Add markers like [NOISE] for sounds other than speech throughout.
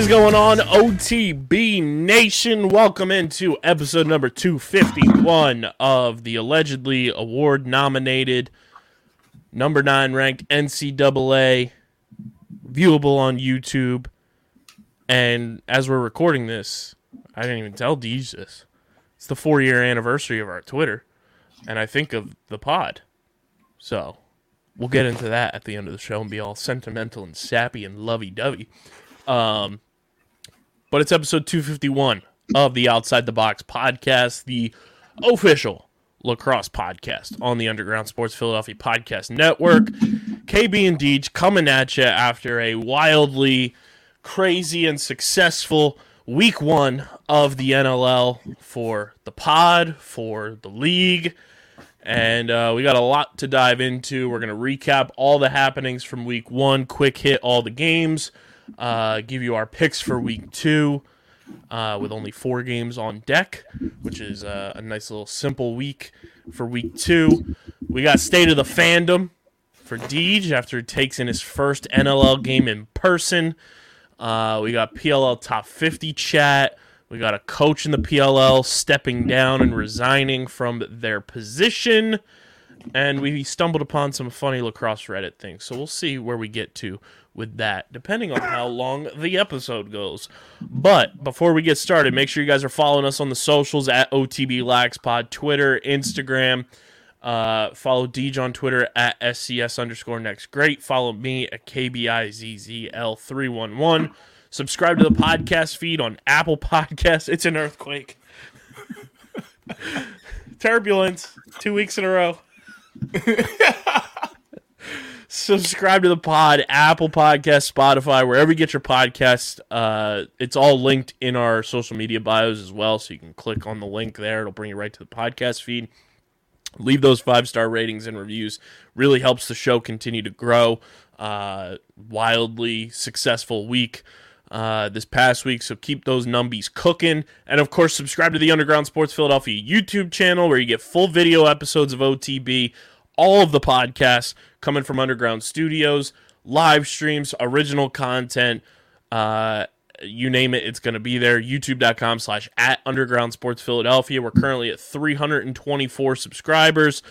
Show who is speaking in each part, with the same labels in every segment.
Speaker 1: Is going on, OTB Nation? Welcome into episode number 251 of the allegedly award nominated number 9 ranked NCAA, viewable on YouTube. And as we're recording this, I didn't even tell Deej this. It's the four year anniversary of our Twitter, and I think of the pod. So we'll get into that at the end of the show and be all sentimental and sappy and lovey dovey. Um, but it's episode 251 of the Outside the Box podcast, the official lacrosse podcast on the Underground Sports Philadelphia Podcast Network. KB and Deej coming at you after a wildly crazy and successful week one of the NLL for the pod, for the league. And uh, we got a lot to dive into. We're going to recap all the happenings from week one, quick hit all the games, uh, give you our picks for week two uh, with only four games on deck, which is uh, a nice little simple week for week two. We got State of the Fandom for Deej after he takes in his first NLL game in person. Uh, we got PLL Top 50 chat. We got a coach in the PLL stepping down and resigning from their position. And we stumbled upon some funny lacrosse Reddit things. So we'll see where we get to with that, depending on how long the episode goes. But before we get started, make sure you guys are following us on the socials at OTB Laxpod, Twitter, Instagram. Uh, follow Deej on Twitter at SCS underscore next great. Follow me at KBIZZL311. Subscribe to the podcast feed on Apple Podcasts. It's an earthquake. [LAUGHS] Turbulence. Two weeks in a row. [LAUGHS] Subscribe to the pod, Apple Podcast, Spotify, wherever you get your podcast. Uh, it's all linked in our social media bios as well, so you can click on the link there. It'll bring you right to the podcast feed. Leave those five star ratings and reviews. Really helps the show continue to grow. Uh, wildly successful week uh, this past week so keep those numbies cooking. And of course subscribe to the underground sports philadelphia youtube channel where you get full video episodes of otb all of the podcasts coming from underground studios live streams original content uh, you name it, it's going to be there. YouTube.com slash at Underground Sports Philadelphia. We're currently at 324 subscribers.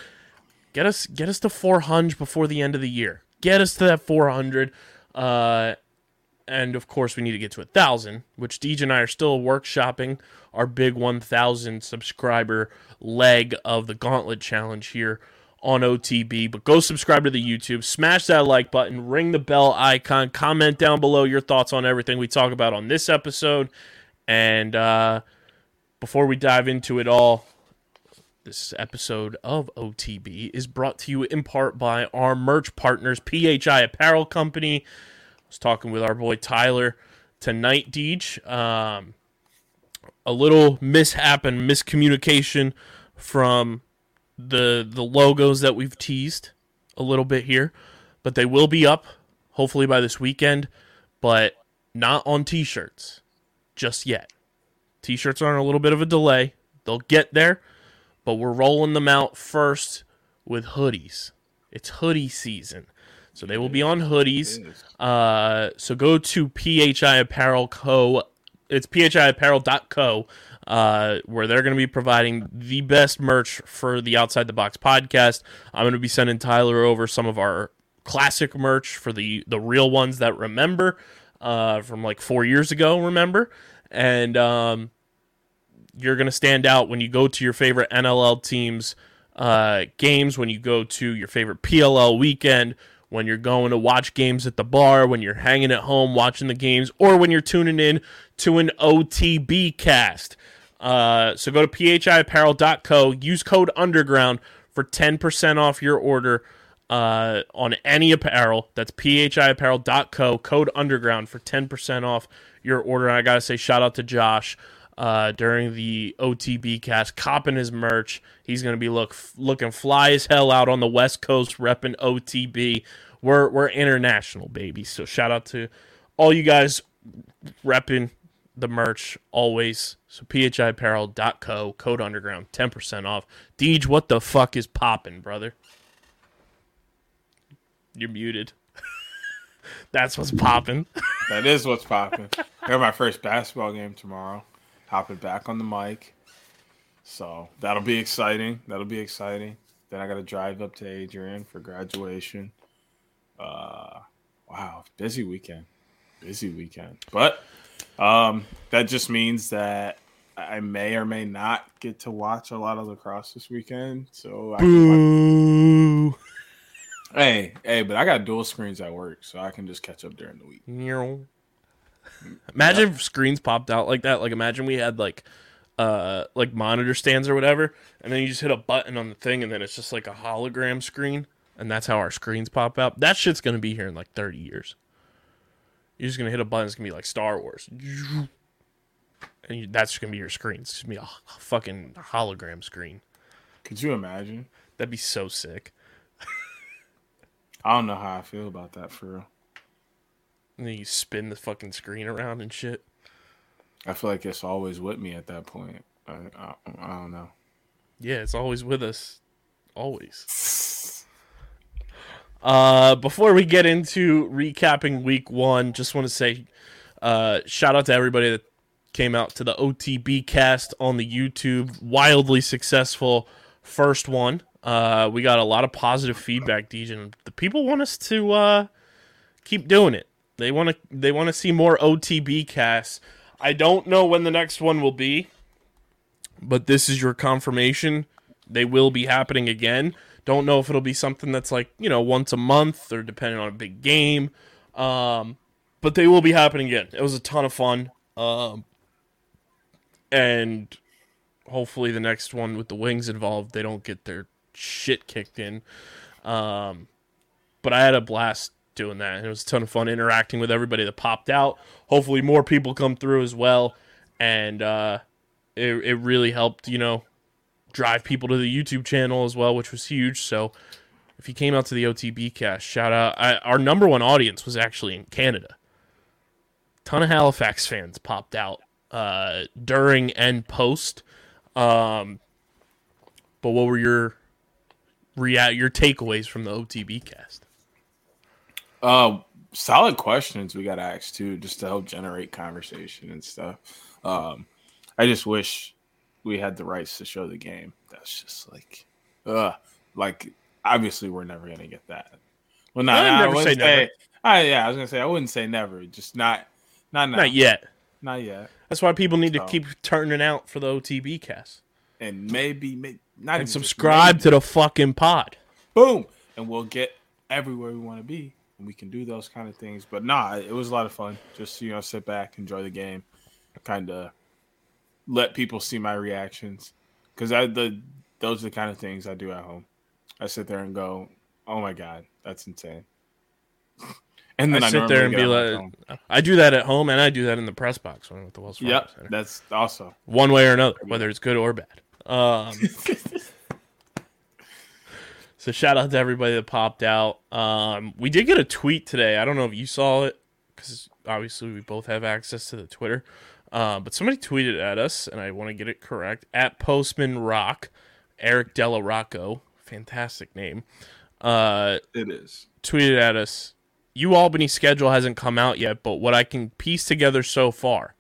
Speaker 1: Get us get us to 400 before the end of the year. Get us to that 400. Uh, and of course, we need to get to a thousand, which Deej and I are still workshopping our big 1,000 subscriber leg of the Gauntlet Challenge here on OTB. But go subscribe to the YouTube, smash that like button, ring the bell icon, comment down below your thoughts on everything we talk about on this episode. And uh, before we dive into it all, this episode of OTB is brought to you in part by our merch partners, PHI Apparel Company. I was talking with our boy Tyler tonight, Deej. Um, a little mishap and miscommunication from the the logos that we've teased a little bit here, but they will be up hopefully by this weekend, but not on t-shirts just yet. T-shirts are on a little bit of a delay. They'll get there, but we're rolling them out first with hoodies. It's hoodie season. So they will be on hoodies. Uh, so go to PHI Apparel Co. It's PHI phiapparel.co, uh, where they're going to be providing the best merch for the Outside the Box podcast. I'm going to be sending Tyler over some of our classic merch for the the real ones that remember uh, from like four years ago. Remember, and um, you're gonna stand out when you go to your favorite NLL teams uh, games, when you go to your favorite PLL weekend, when you're going to watch games at the bar, when you're hanging at home watching the games, or when you're tuning in to an OTB cast. Uh, so go to phiapparel.co, use code underground for 10% off your order uh, on any apparel. That's phiapparel.co, code underground for 10% off your order. And I got to say, shout out to Josh uh, during the OTB cast, copping his merch. He's going to be look looking fly as hell out on the West Coast, repping OTB. We're we're international, baby. So shout out to all you guys repping the merch always. So phiapparel.co, code underground, 10% off. Deej, what the fuck is popping, brother? You're muted. [LAUGHS] That's what's popping. [LAUGHS]
Speaker 2: That is what's popping. I got my first basketball game tomorrow. Hopping back on the mic. So that'll be exciting. That'll be exciting. Then I got to drive up to Adrian for graduation. Uh, wow, busy weekend. Busy weekend. But um, that just means that I may or may not get to watch a lot of lacrosse this weekend. So I hey, hey, but I got dual screens at work, so I can just catch up during the week.
Speaker 1: Imagine if screens popped out like that. Like imagine we had like uh like monitor stands or whatever, and then you just hit a button on the thing and then it's just like a hologram screen, and that's how our screens pop out. That shit's gonna be here in like thirty years. You're just gonna hit a button, it's gonna be like Star Wars. And you, that's gonna be your screen. It's gonna be a fucking hologram screen.
Speaker 2: Could you imagine?
Speaker 1: That'd be so sick.
Speaker 2: I don't know how I feel about that for real.
Speaker 1: And then you spin the fucking screen around and shit.
Speaker 2: I feel like it's always with me at that point. I, I, I don't know.
Speaker 1: Yeah, it's always with us. Always. Uh, before we get into recapping week one, just want to say uh, shout out to everybody that came out to the OTB cast on the YouTube. Wildly successful first one. Uh, we got a lot of positive feedback, DJ. and The people want us to uh, keep doing it. They want to. They want to see more OTB casts. I don't know when the next one will be but this is your confirmation. They will be happening again. Don't know if it'll be something that's like, you know, once a month or depending on a big game. Um, but they will be happening again. It was a ton of fun. Um, and hopefully the next one with the wings involved, they don't get their shit kicked in. Um, but I had a blast doing that. It was a ton of fun interacting with everybody that popped out. Hopefully more people come through as well. And, uh, it, it really helped, you know, drive people to the YouTube channel as well, which was huge. So if you came out to the OTB cast, shout out. I, our number one audience was actually in Canada. Ton of Halifax fans popped out uh, during and post. Um, but what were your rea- your takeaways from the OTB cast?
Speaker 2: Uh, solid questions we got asked too, just to help generate conversation and stuff. Um, I just wish we had the rights to show the game. That's just like, uh, like obviously we're never gonna get that. Well, not
Speaker 1: Yeah,
Speaker 2: I
Speaker 1: never
Speaker 2: wouldn't
Speaker 1: say never.
Speaker 2: I, yeah, I was gonna say I wouldn't say never, just not, not now.
Speaker 1: Not yet.
Speaker 2: not yet,
Speaker 1: That's why people need to keep turning out for the OTB cast
Speaker 2: and maybe, maybe not
Speaker 1: and
Speaker 2: even
Speaker 1: subscribe
Speaker 2: maybe.
Speaker 1: to the fucking pod.
Speaker 2: boom, and we'll get everywhere we want to be, and we can do those kind of things. But nah, it was a lot of fun. Just you know, sit back, enjoy the game, kind of let people see my reactions, because I the those are the kind of things I do at home. I sit there and go, "Oh my god, that's insane," [LAUGHS] and then I,
Speaker 1: I sit there and be
Speaker 2: normally get on my
Speaker 1: like, I do that at home and I do that in the press box when I'm at the Wells Fargo
Speaker 2: "Yep,
Speaker 1: Center.
Speaker 2: that's also."
Speaker 1: One way or another, whether it's good or bad. Um, [LAUGHS] so shout out to everybody that popped out. Um, we did get a tweet today. I don't know if you saw it because obviously we both have access to the Twitter. Uh, but somebody tweeted at us, and I want to get it correct at Postman Rock, Eric Della Rocco, fantastic name. Uh,
Speaker 2: It is.
Speaker 1: tweeted at us, "U Albany schedule hasn't come out yet, but what I can piece together so far: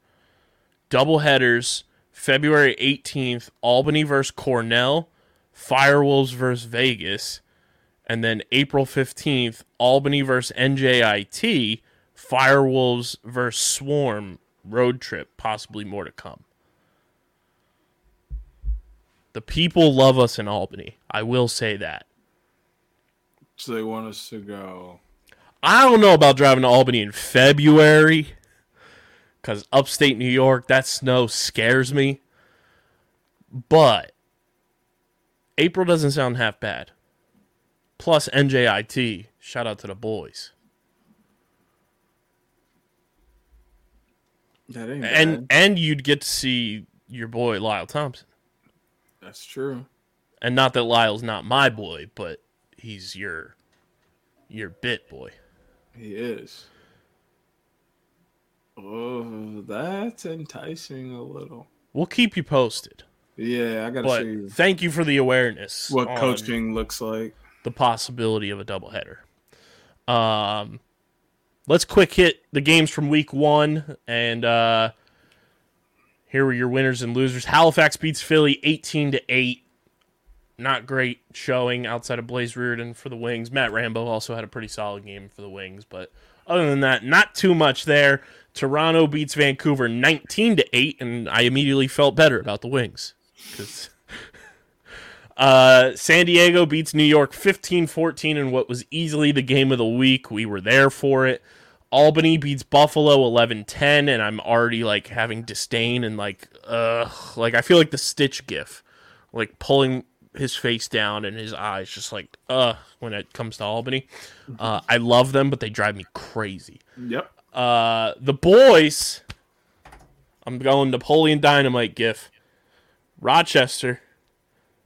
Speaker 1: double headers, February 18th, Albany versus Cornell, Firewolves versus Vegas, And then April 15th, Albany versus NJIT, Firewolves versus Swarm road trip, possibly more to come. The people love us in Albany. I will say that.
Speaker 2: So they want us to go.
Speaker 1: I don't know about driving to Albany in February because upstate New York, that snow scares me. But April doesn't sound half bad. Plus NJIT, shout out to the boys.
Speaker 2: That ain't
Speaker 1: And
Speaker 2: bad.
Speaker 1: and you'd get to see your boy Lyle Thompson.
Speaker 2: That's true.
Speaker 1: And not that Lyle's not my boy, but he's your your bit boy.
Speaker 2: He is. Oh, that's enticing a little.
Speaker 1: We'll keep you posted.
Speaker 2: Yeah, I gotta
Speaker 1: But
Speaker 2: see
Speaker 1: thank you for the awareness.
Speaker 2: what coaching looks like.
Speaker 1: the possibility of a doubleheader. Um, let's quick hit the games from week one, and uh, here were your winners and losers. Halifax beats Philly eighteen to eight. Not great showing outside of Blaze Riorden for the Wings. Matt Rambo also had a pretty solid game for the Wings, but other than that, not too much there. Toronto beats Vancouver 19 to 8 and I immediately felt better about the Wings cuz [LAUGHS] uh, San Diego beats New York 15 14 in what was easily the game of the week. We were there for it. Albany beats Buffalo 11 10, and I'm already like having disdain and like, ugh. Like, I feel like the Stitch gif, like pulling his face down and his eyes just like, ugh, when it comes to Albany. Uh, I love them, but they drive me crazy.
Speaker 2: Yep.
Speaker 1: Uh, the boys, I'm going Napoleon Dynamite gif. Rochester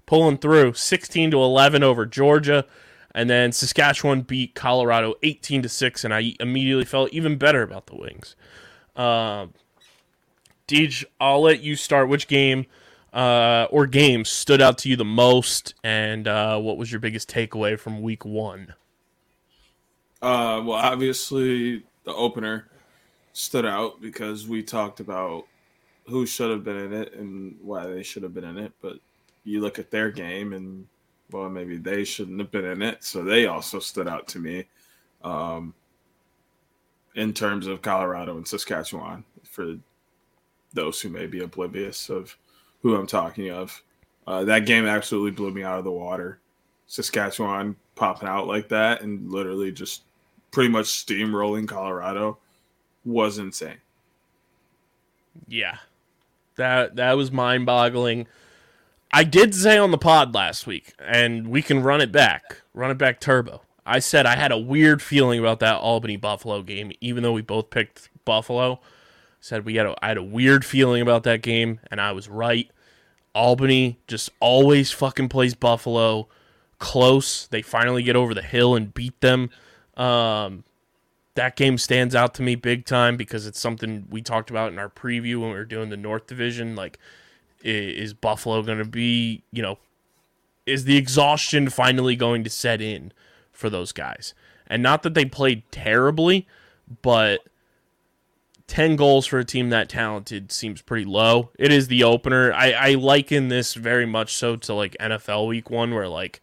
Speaker 1: pulling through 16 to 11 over Georgia, and then Saskatchewan beat Colorado 18 to 6, and I immediately felt even better about the Wings. Um, Deej, I'll let you start. Which game uh, or games stood out to you the most, and uh, what was your biggest takeaway from Week One?
Speaker 2: Uh, well, obviously the opener stood out because we talked about who should have been in it and why they should have been in it. But you look at their game and well, maybe they shouldn't have been in it, so they also stood out to me. Um, in terms of Colorado and Saskatchewan, for those who may be oblivious of who I'm talking of, uh, that game absolutely blew me out of the water. Saskatchewan popping out like that and literally just pretty much steamrolling Colorado was insane.
Speaker 1: Yeah. That that was mind-boggling. I did say on the pod last week, and we can run it back. Run it back turbo. I said I had a weird feeling about that Albany Buffalo game, even though we both picked Buffalo. Said we had a, I had a weird feeling about that game, and I was right. Albany just always fucking plays Buffalo close. They finally get over the hill and beat them. Um, that game stands out to me big time because it's something we talked about in our preview when we were doing the North Division. Like, is Buffalo going to be, you know, is the exhaustion finally going to set in for those guys? And not that they played terribly, but 10 goals for a team that talented seems pretty low. It is the opener. I, I liken this very much so to like NFL week one, where like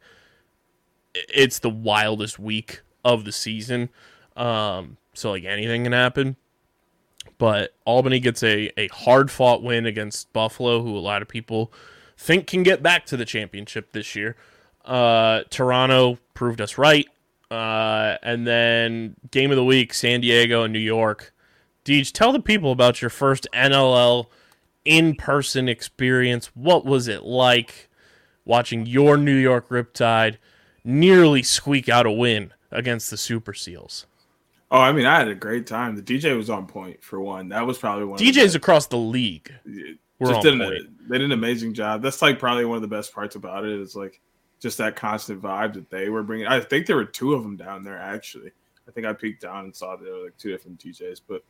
Speaker 1: it's the wildest week of the season. Um, so like anything can happen. But Albany gets a, a hard fought win against Buffalo, who a lot of people think can get back to the championship this year. Uh, Toronto proved us right. Uh, and then game of the week, San Diego and New York. Deej, tell the people about your first NLL in person experience. What was it like watching your New York Riptide nearly squeak out a win against the Super Seals?
Speaker 2: Oh, I mean, I had a great time. The DJ was on point for one. That was probably one. of the
Speaker 1: DJs across the league.
Speaker 2: just did an, they did an amazing job. That's like probably one of the best parts about it is like just that constant vibe that they were bringing. I think there were two of them down there actually. I think I peeked down and saw there were like two different DJs, but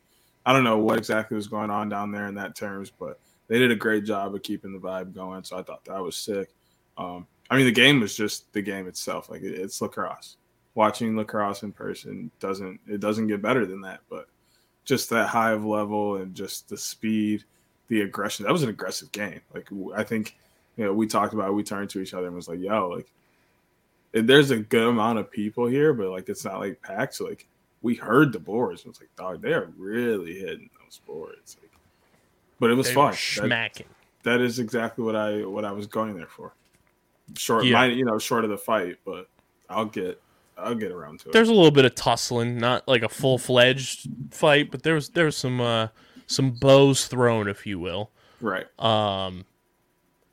Speaker 2: I don't know what exactly was going on down there in that terms. But they did a great job of keeping the vibe going, so I thought that was sick. Um, I mean, the game was just the game itself. Like it, it's lacrosse. Watching lacrosse in person doesn't it doesn't get better than that, but just that high of level and just the speed the aggression. That was an aggressive game. Like I think, you know, we talked about. It, we turned to each other and was like, "Yo, like there's a good amount of people here, but like it's not like packed. So like we heard the boards. It was like, dog, they are really hitting those boards. Like, but it was
Speaker 1: They
Speaker 2: fun.
Speaker 1: smacking
Speaker 2: That- that is exactly what I what I was going there for. Short,
Speaker 1: Yeah.
Speaker 2: mine, you know, short of the fight, but I'll get I'll get around to it.
Speaker 1: There's a little bit of tussling, not like a full fledged fight, but there was there was some uh, some bows thrown, if you will.
Speaker 2: right.
Speaker 1: Um,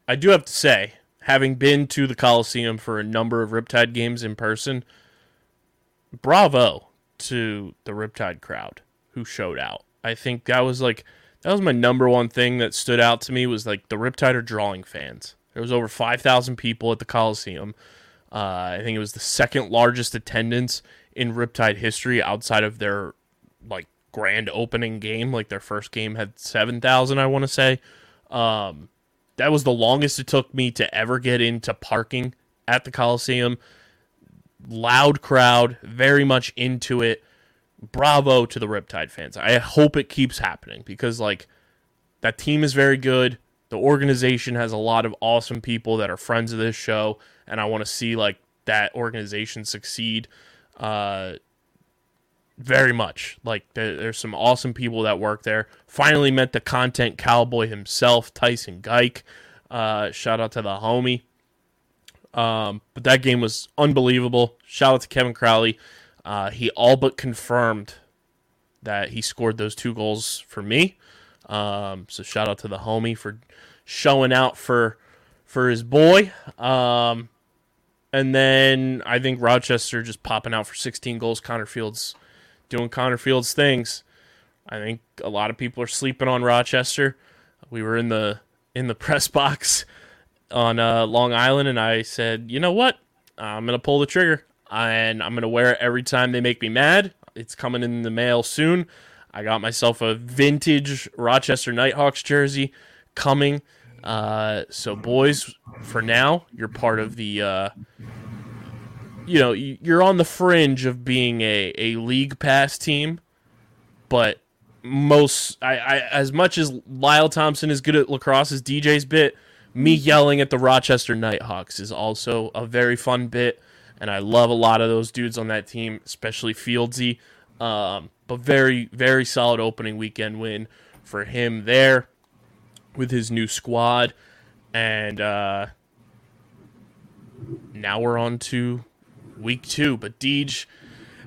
Speaker 1: I do have to say, having been to the Coliseum for a number of Riptide games in person, bravo to the Riptide crowd who showed out. I think that was like that was my number one thing that stood out to me was like the Riptide are drawing fans. There was over five thousand people at the Coliseum. Uh, I think it was the second largest attendance in Riptide history outside of their like grand opening game. Like their first game had seven thousand, I want to say. Um, that was the longest it took me to ever get into parking at the Coliseum. Loud crowd, very much into it. Bravo to the Riptide fans. I hope it keeps happening because like that team is very good. The organization has a lot of awesome people that are friends of this show, and I want to see like that organization succeed. Uh, very much. Like there, there's some awesome people that work there. Finally met the content cowboy himself, Tyson Geik. Uh, shout out to the homie. Um, but that game was unbelievable. Shout out to Kevin Crowley. Uh, he all but confirmed that he scored those two goals for me. Um, so shout out to the homie for showing out for for his boy. Um, and then I think Rochester just popping out for 16 goals. Connor Fields doing Connor Fields things. I think a lot of people are sleeping on Rochester. We were in the in the [LAUGHS] press box on uh, Long Island, and I said, you know what? I'm gonna pull the trigger, and I'm gonna wear it every time they make me mad. It's coming in the mail soon. I got myself a vintage Rochester Nighthawks jersey coming. Uh, so, boys, for now, you're part of the. Uh, you know, you're on the fringe of being a, a league pass team, but most I, I as much as Lyle Thompson is good at lacrosse as DJ's bit, me yelling at the Rochester Nighthawks is also a very fun bit, and I love a lot of those dudes on that team, especially Fieldsy. Um, but very very solid opening weekend win for him there with his new squad, and uh, now we're on to week two. But Deej,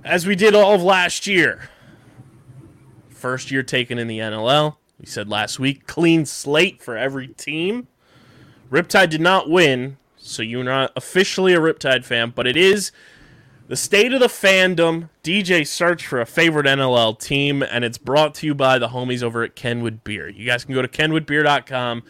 Speaker 1: as we did all of last year, first year taken in the NLL. We said last week, clean slate for every team. Riptide did not win, so you're not officially a Riptide fan, but it is the state of the fandom. DJ search for a favorite NLL team, and it's brought to you by the homies over at Kenwood Beer. You guys can go to kenwoodbeer.com.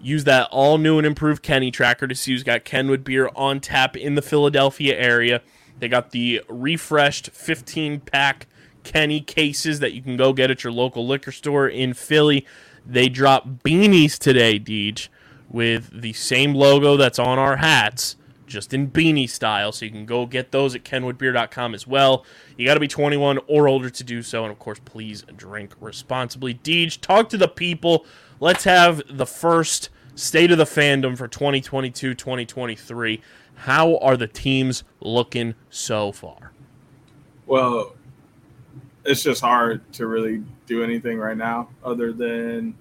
Speaker 1: Use that all new and improved Kenny tracker to see who's got Kenwood beer on tap in the Philadelphia area. They got the refreshed 15 pack Kenny cases that you can go get at your local liquor store in Philly. They dropped beanies today, Deej, with the same logo that's on our hats, just in beanie style. So you can go get those at kenwoodbeer.com as well. You got to be 21 or older to do so. And of course, please drink responsibly. Deej, talk to the people. Let's have the first state of the fandom for 2022 2023. How are the teams looking so far?
Speaker 2: Well, it's just hard to really do anything right now other than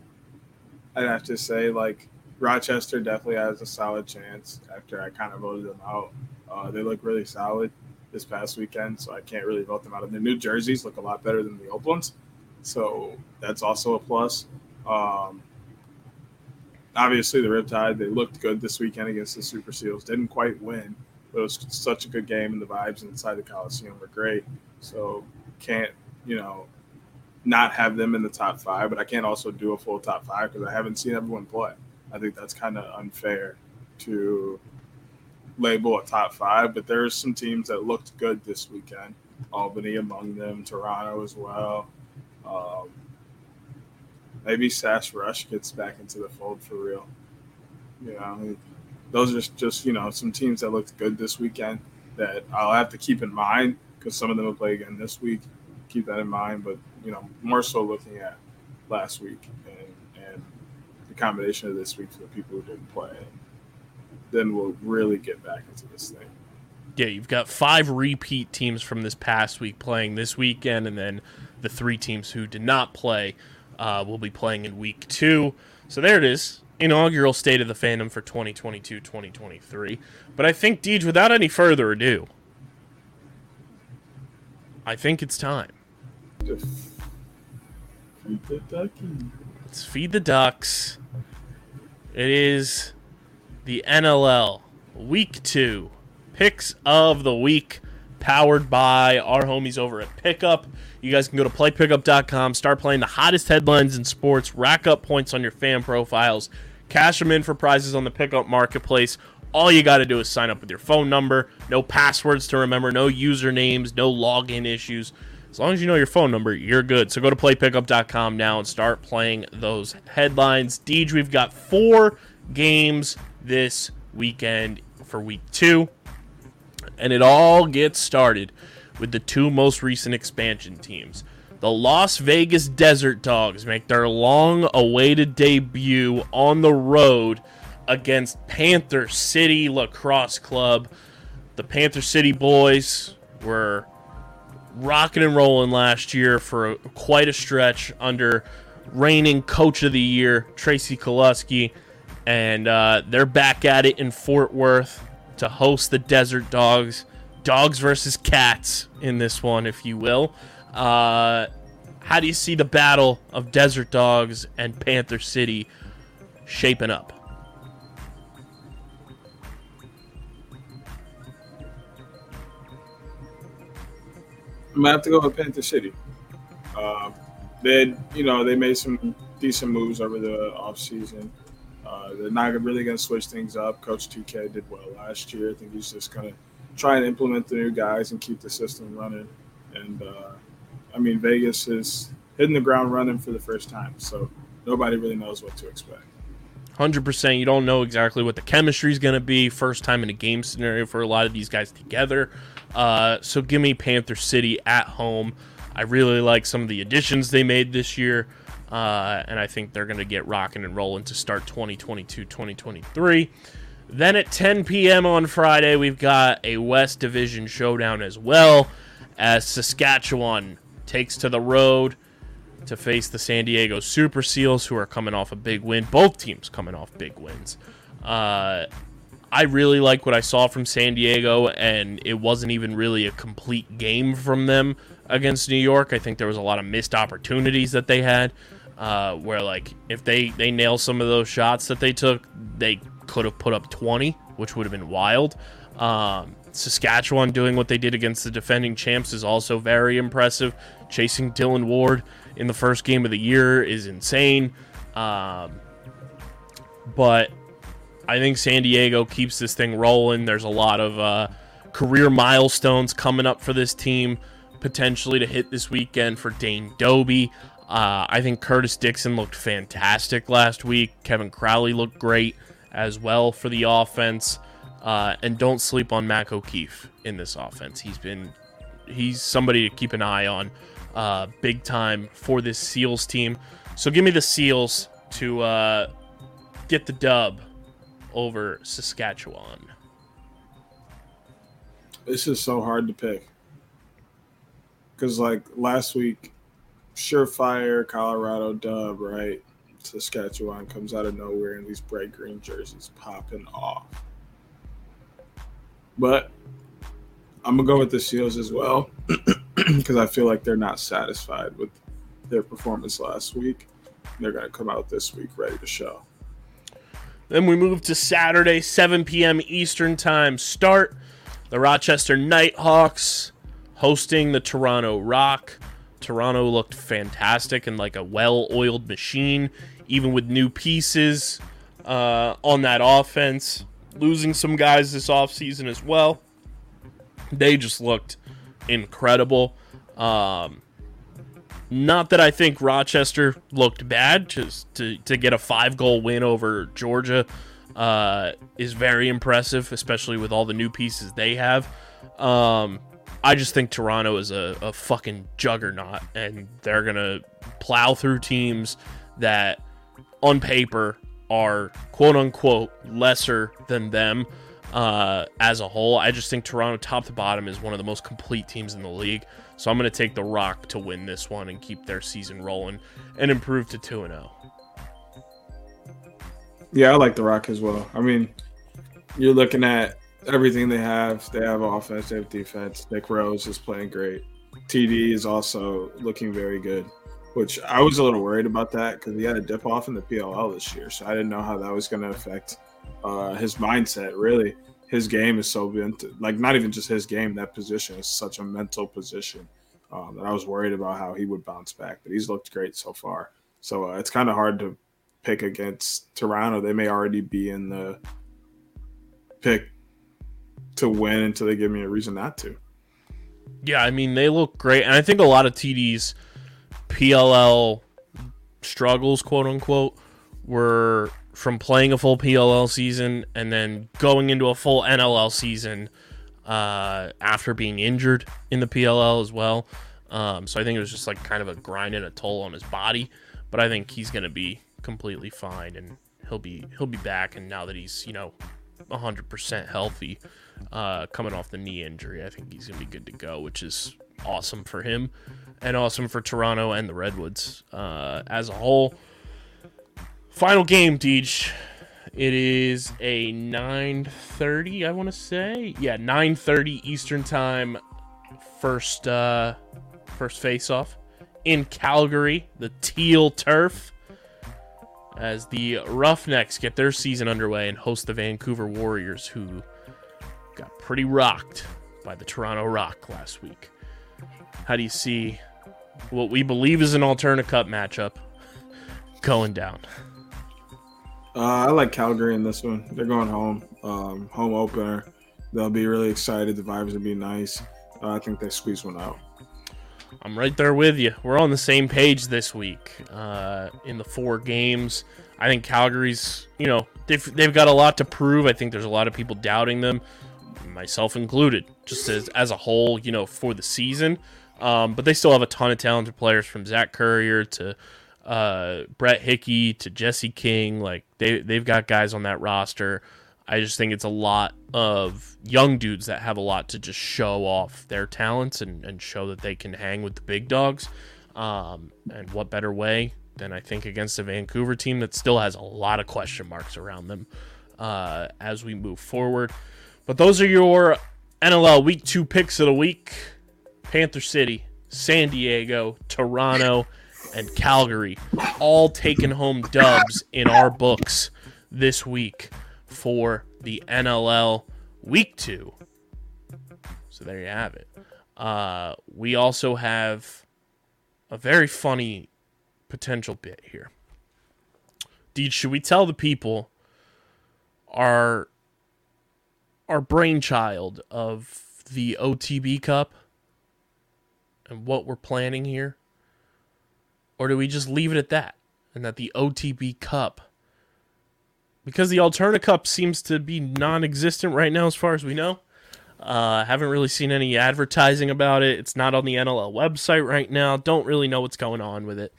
Speaker 2: I'd have to say like Rochester definitely has a solid chance after I kind of voted them out. Uh, they look really solid this past weekend, so I can't really vote them out. And the new jerseys look a lot better than the old ones, so that's also a plus. Um, obviously, the Riptide they looked good this weekend against the Super Seals. Didn't quite win, but it was such a good game, and the vibes inside the Coliseum were great. So can't you know not have them in the top five, but I can't also do a full top five because I haven't seen everyone play. I think that's kind of unfair to label a top five, but there's some teams that looked good this weekend. Albany among them, Toronto as well. Um, maybe Sask Rush gets back into the fold for real. You know, those are just you know some teams that looked good this weekend that I'll have to keep in mind because some of them will play again this week. Keep that in mind, but you know, more so looking at last week and combination of this week for the people who didn't play. Then we'll really get back into this thing.
Speaker 1: Yeah, you've got five repeat teams from this past week playing this weekend, and then the three teams who did not play uh, will be playing in week two. So there it is. Inaugural State of the Fandom for 2022 2023. But I think, Deej, without any further ado, I think it's time. Feed the ducks. It is the NLL Week 2 Picks of the Week, powered by our homies over at Pickup. You guys can go to playpickup.com, start playing the hottest headlines in sports, rack up points on your fan profiles, cash them in for prizes on the Pickup Marketplace. All you got to do is sign up with your phone number, no passwords to remember, no usernames, no login issues. As long as you know your phone number, you're good. So go to playpickup.com now and start playing those headlines. Deej, we've got four games this weekend for week two. And it all gets started with the two most recent expansion teams. The Las Vegas Desert Dogs make their long awaited debut on the road against Panther City Lacrosse Club. The Panther City boys were rocking and rolling last year for a, quite a stretch under reigning coach of the year, Tracey Kelusky. And uh, they're back at it in Fort Worth to host the Desert Dogs. Dogs versus cats in this one, if you will. Uh, how do you see the battle of Desert Dogs and Panther City shaping up?
Speaker 2: I'm gonna have to go with Panther City. Uh, they, you know, they made some decent moves over the offseason. Uh, they're not really going to switch things up. Coach TK did well last year. I think he's just going to try and implement the new guys and keep the system running. And uh, I mean, Vegas is hitting the ground running for the first time, so nobody really knows what to expect.
Speaker 1: Hundred percent. You don't know exactly what the chemistry is going to be. First time in a game scenario for a lot of these guys together. Uh, so give me Panther City at home. I really like some of the additions they made this year, uh, and I think they're going to get rocking and rolling to start 2022 2023. Then at 10 p.m. on Friday, we've got a West Division showdown as well, as Saskatchewan takes to the road to face the San Diego Super Seals, who are coming off a big win. Both teams coming off big wins. Uh, I really like what I saw from San Diego, and it wasn't even really a complete game from them against New York. I think there was a lot of missed opportunities that they had, uh, where like if they they nail some of those shots that they took, they could have put up 20, which would have been wild. Um, Saskatchewan doing what they did against the defending champs is also very impressive. Chasing Dillon Ward in the first game of the year is insane. Um, but I think San Diego keeps this thing rolling. There's a lot of uh, career milestones coming up for this team, potentially to hit this weekend for Dane Dobbie. Uh, I think Curtis Dickson looked fantastic last week. Kevin Crowley looked great as well for the offense. Uh, and don't sleep on Mac O'Keefe in this offense. He's been he's somebody to keep an eye on, uh, big time for this Seals team. So give me the Seals to uh, get the dub over Saskatchewan.
Speaker 2: This is so hard to pick because, like last week, surefire Colorado dub, right? Saskatchewan comes out of nowhere in these bright green jerseys popping off. But I'm gonna go with the Seals as well [CLEARS THROAT] because I feel like they're not satisfied with their performance last week. They're gonna come out this week ready to show.
Speaker 1: Then we move to Saturday, 7 p.m. Eastern Time start. The Rochester Nighthawks hosting the Toronto Rock. Toronto looked fantastic and like a well oiled machine, even with new pieces uh, on that offense. Losing some guys this offseason as well. They just looked incredible. Um, not that I think Rochester looked bad. Just to, to get a five goal win over Georgia uh, is very impressive, especially with all the new pieces they have. Um, I just think Toronto is a, a fucking juggernaut, and they're gonna plow through teams that, on paper, are quote unquote lesser than them. uh, as a whole. I just think Toronto, top to bottom, is one of the most complete teams in the league. So I'm going to take the Rock to win this one and keep their season rolling and improve to 2 0.
Speaker 2: Yeah, I like the Rock as well. I mean, you're looking at everything they have. They have offense, they have defense. Nick Rose is playing great. TD is also looking very good, which I was a little worried about that because he had a dip off in the PLL this year. So I didn't know how that was going to affect uh, his mindset. Really, his game is so like not even just his game. That position is such a mental position um, that I was worried about how he would bounce back. But he's looked great so far. So uh, it's kind of hard to pick against Toronto. They may already be in the pick to win until they give me a reason not to.
Speaker 1: Yeah, I mean they look great, and I think a lot of TD's PLL struggles, quote unquote, were from playing a full PLL season and then going into a full NLL season uh, after being injured in the PLL as well. Um, so I think it was just like kind of a grind and a toll on his body, but I think he's going to be completely fine and he'll be he'll be back. And now that he's you know 100% healthy, uh, coming off the knee injury, I think he's gonna be good to go, which is awesome for him and awesome for Toronto and the Redwoods uh, as a whole. Final game, Deej. It is a 9:30, I want to say. Yeah, 9:30 Eastern Time. First uh first face off in Calgary, the Teal Turf as the Roughnecks get their season underway and host the Vancouver Warriors, who got pretty rocked by the Toronto Rock last week. How do you see what we believe is an alternate Cup matchup going down?
Speaker 2: Uh, I like Calgary in this one. They're going home, um, home opener. They'll be really excited. The vibes will be nice. Uh, I think they squeeze one out.
Speaker 1: I'm right there with you. We're on the same page this week uh, in the four games. I think Calgary's, you know, they've, they've got a lot to prove. I think there's a lot of people doubting them, myself included, just as, as a whole, you know, for the season. Um, but they still have a ton of talented players from Zach Currier to uh, Brett Hickey to Jesse King. Like, they, they've got guys on that roster I just think it's a lot of young dudes that have a lot to just show off their talents and, and show that they can hang with the big dogs. Um, and what better way than I think against a Vancouver team that still has a lot of question marks around them uh, as we move forward. But those are your NLL Week 2 picks of the week Panther City, San Diego, Toronto, and Calgary, all taking home dubs in our books this week for the NLL Week 2. So there you have it. Uh, we also have a very funny potential bit here. Deej, should we tell the people our our brainchild of the OTB Cup and what we're planning here? Or do we just leave it at that? And that the OTB Cup because the Alterna Cup seems to be non-existent right now, as far as we know. Uh, haven't really seen any advertising about it. It's not on the NLL website right now. Don't really know what's going on with it.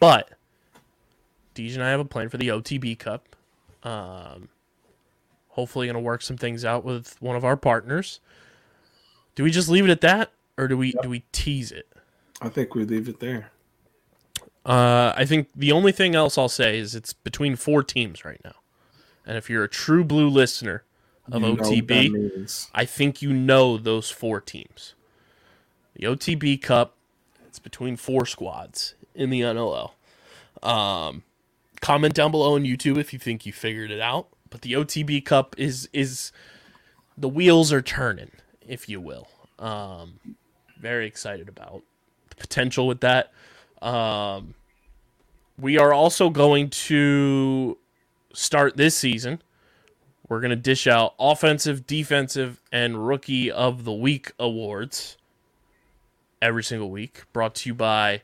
Speaker 1: But Deej and I have a plan for the OTB Cup. Um, hopefully, going to work some things out with one of our partners. Do we just leave it at that, or do we do we tease it?
Speaker 2: I think we leave it there.
Speaker 1: Uh, I think the only thing else I'll say is it's between four teams right now. And if you're a true blue listener of
Speaker 2: You know what that
Speaker 1: OTB. I think you know those four teams. The OTB Cup, it's between four squads in the NLL. Um, comment down below on YouTube if you think you figured it out. But the OTB Cup is is the wheels are turning, if you will. Um, very excited about the potential with that. Um, we are also going to start this season. We're going to dish out offensive, defensive, and rookie of the week awards every single week. Brought to you by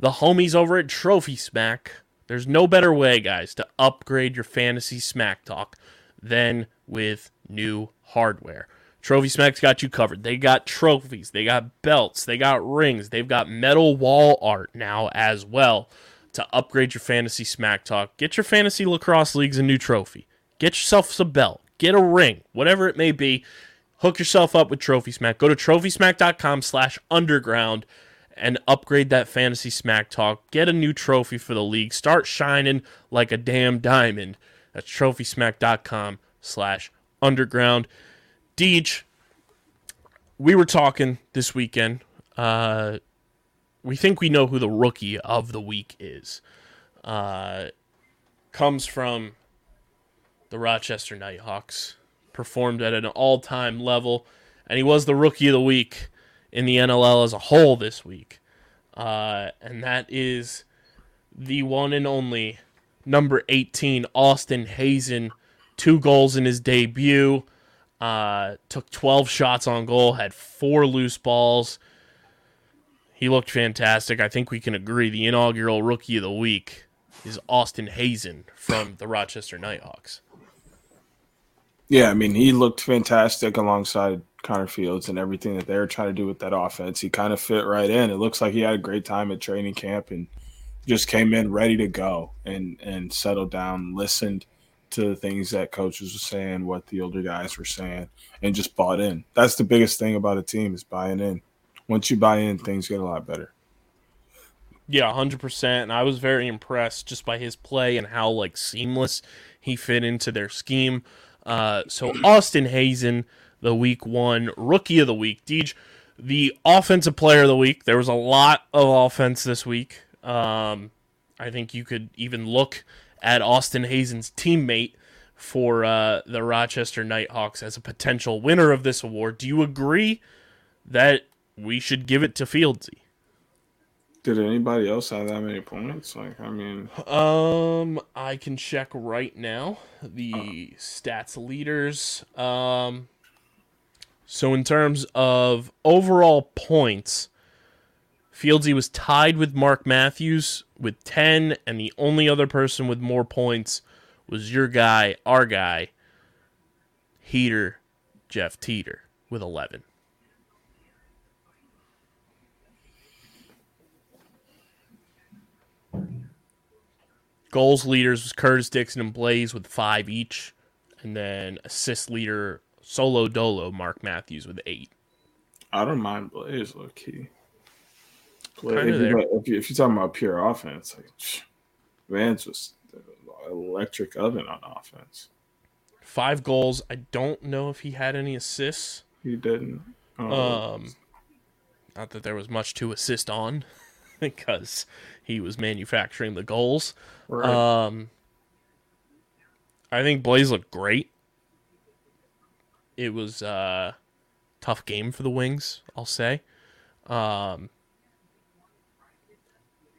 Speaker 1: the homies over at Trophy Smack. There's no better way, guys, to upgrade your fantasy smack talk than with new hardware. Trophy Smack's got you covered. They got trophies, they got belts, they got rings, they've got metal wall art now as well to upgrade your fantasy smack talk. Get your fantasy lacrosse leagues a new trophy. Get yourself a belt. get a ring, whatever it may be. Hook yourself up with Trophy Smack. Go to trophysmack.com slash underground and upgrade that fantasy smack talk. Get a new trophy for the league. Start shining like a damn diamond. That's trophysmack.com slash underground. Deej, we were talking this weekend. Uh, we think we know who the rookie of the week is. Uh, comes from the Rochester Knighthawks. Performed at an all-time level, and he was the rookie of the week in the NLL as a whole this week. Uh, and that is the one and only number 18, Austin Hazen. Two goals in his debut. Uh, took 12 shots on goal, had four loose balls. He looked fantastic. I think we can agree the inaugural rookie of the week is Austin Hazen from the Rochester Knighthawks.
Speaker 2: Yeah, I mean, he looked fantastic alongside Connor Fields and everything that they were trying to do with that offense. He kind of fit right in. It looks like he had a great time at training camp and just came in ready to go and and settled down, listened to the things that coaches were saying, what the older guys were saying, and just bought in. That's the biggest thing about a team is buying in. Once you buy in, things get a lot better.
Speaker 1: Yeah, hundred percent. And I was very impressed just by his play and how like seamless he fit into their scheme. Uh, so Austin Hazen, the week one rookie of the week. Deej, the offensive player of the week. There was a lot of offense this week. Um, I think you could even look at Austin Hazen's teammate for uh, the Rochester Knighthawks as a potential winner of this award. Do you agree that we should give it to Fieldsy?
Speaker 2: Did anybody else have that many points? Like, I mean,
Speaker 1: Um, I can check right now the stats leaders. Um, so in terms of overall points, Fieldsy was tied with Mark Matthews with 10, and the only other person with more points was your guy, our guy, Heater, Jeff Teeter, with 11. Goals leaders was Curtis Dickson and Blaze with five each, and then assist leader solo dolo Mark Matthews with eight.
Speaker 2: I don't mind Blaze low key.
Speaker 1: Kinda
Speaker 2: if, you, if, you, you're talking about pure offense, like Vance was electric oven on offense.
Speaker 1: Five goals. I don't know if he had any assists.
Speaker 2: He didn't. Um,
Speaker 1: Um, not that there was much to assist on, [LAUGHS] because he was manufacturing the goals.
Speaker 2: right.
Speaker 1: Um, I think Blaze looked great. It was a tough game for the Wings, I'll say. Um,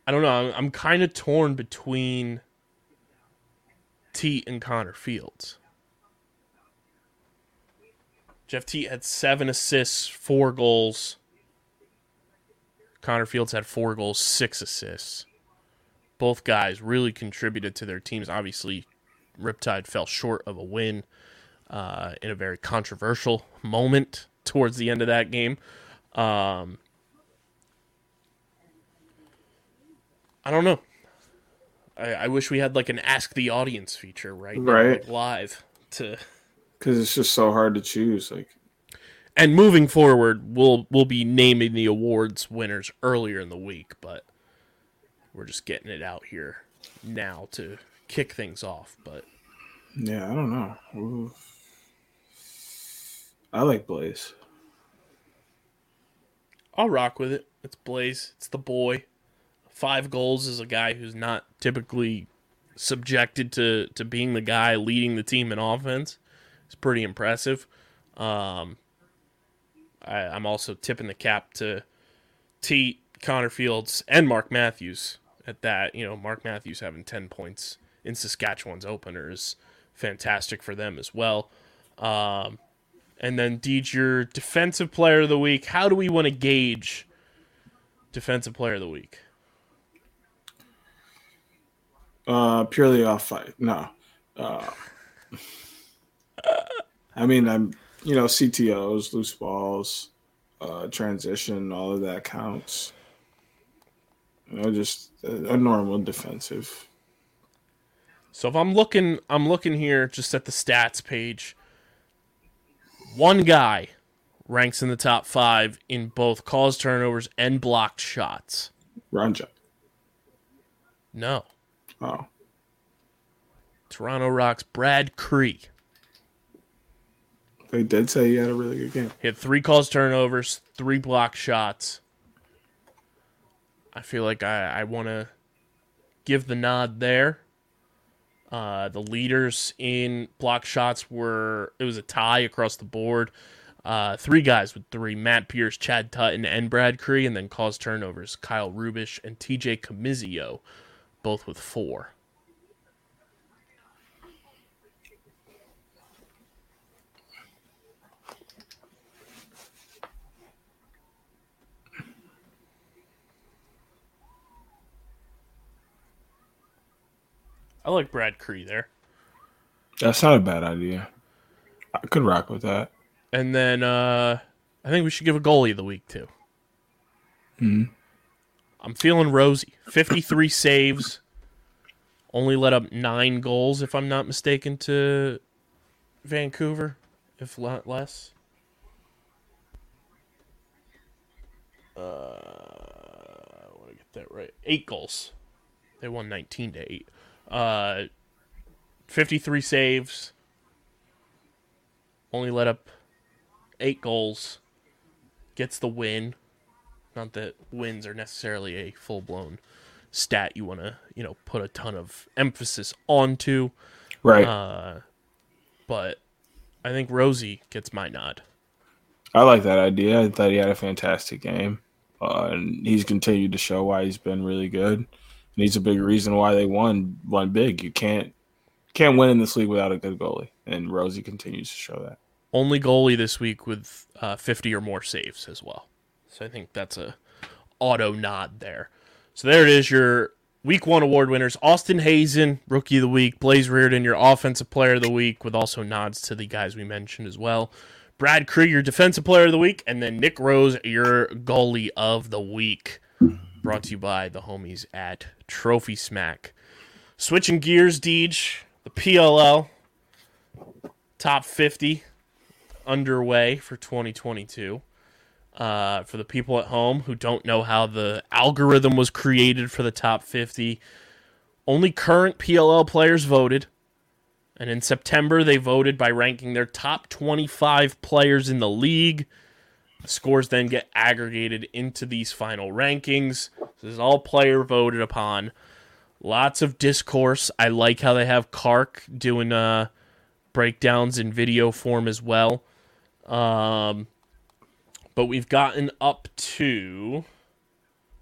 Speaker 1: I don't know. I'm, I'm kind of torn between Teat and Connor Fields. Jeff Teat had seven assists, four goals. Connor Fields had four goals, six assists both guys really contributed to their teams. Obviously, Riptide fell short of a win uh, in a very controversial moment towards the end of that game. Um, I don't know. I, I wish we had like an ask the audience feature right now,
Speaker 2: Right.
Speaker 1: like live to. [LAUGHS]
Speaker 2: because it's just so hard to choose. Like,
Speaker 1: And moving forward, we'll we'll be naming the awards winners earlier in the week, but we're just getting it out here now to kick things off. But
Speaker 2: yeah, I don't know. Ooh. I like Blaze.
Speaker 1: I'll rock with it. It's Blaze. It's the boy. Five goals is a guy who's not typically subjected to to being the guy leading the team in offense. It's pretty impressive. Um, I, I'm also tipping the cap to T. Connor Fields and Mark Matthews at that. You know, Mark Matthews having ten points in Saskatchewan's opener is fantastic for them as well. Um, and then Deej, your defensive player of the week. How do we want to gauge defensive player of the week?
Speaker 2: Uh, purely off fight. No. Uh, I mean, I'm you know CTOs, loose balls, uh, transition, all of that counts. You know, just a, a normal defensive.
Speaker 1: So if I'm looking, I'm looking here just at the stats page One guy ranks in the top five in both caused turnovers and blocked shots.
Speaker 2: Ronja.
Speaker 1: No.
Speaker 2: Oh.
Speaker 1: Toronto Rocks Brad Kri.
Speaker 2: They did say he had a really good game.
Speaker 1: He had three caused turnovers, three block shots. I feel like I, I want to give the nod there. Uh, the leaders in block shots were it was a tie across the board. Uh, three guys with three: Matt Pierce, Chad Tutton, and Brad Kri, and then caused turnovers: Kyle Rubisch and T.J. Camizio, both with four. I like Brad Kri there.
Speaker 2: That's not a bad idea. I could rock with that.
Speaker 1: And then uh, I think we should give a goalie of the week too. I'm feeling rosy. 53 [LAUGHS] saves. Only let up nine goals, if I'm not mistaken, to Vancouver, if not less. Uh, I want to get that right. Eight goals. They won 19 to eight. Uh, 53 saves. Only let up eight goals. Gets the win. Not that wins are necessarily a full blown stat you want to, you know, put a ton of emphasis onto.
Speaker 2: Right.
Speaker 1: Uh, but I think Rosie gets my nod.
Speaker 2: I like that idea. I thought he had a fantastic game. Uh, and he's continued to show why he's been really good. And he's a big reason why they won won big. You can't can't win in this league without a good goalie. And Rosie continues to show that.
Speaker 1: Only goalie this week with uh, 50 or more saves as well. So I think that's a auto nod there. So there it is, your week one award winners. Austin Hazen, rookie of the week. Blaze Riorden, your offensive player of the week, with also nods to the guys we mentioned as well. Brad Krieger, defensive player of the week, and then Nick Rose, your goalie of the week. Brought to you by the homies at Trophy Smack. Switching gears, Deej, the PLL top 50 underway for 2022. Uh, for the people at home who don't know how the algorithm was created for the top 50, only current PLL players voted. And in September, they voted by ranking their top 25 players in the league. The scores then get aggregated into these final rankings. This is all player voted upon. Lots of discourse. I like how they have Kark doing uh, breakdowns in video form as well. Um, but we've gotten up to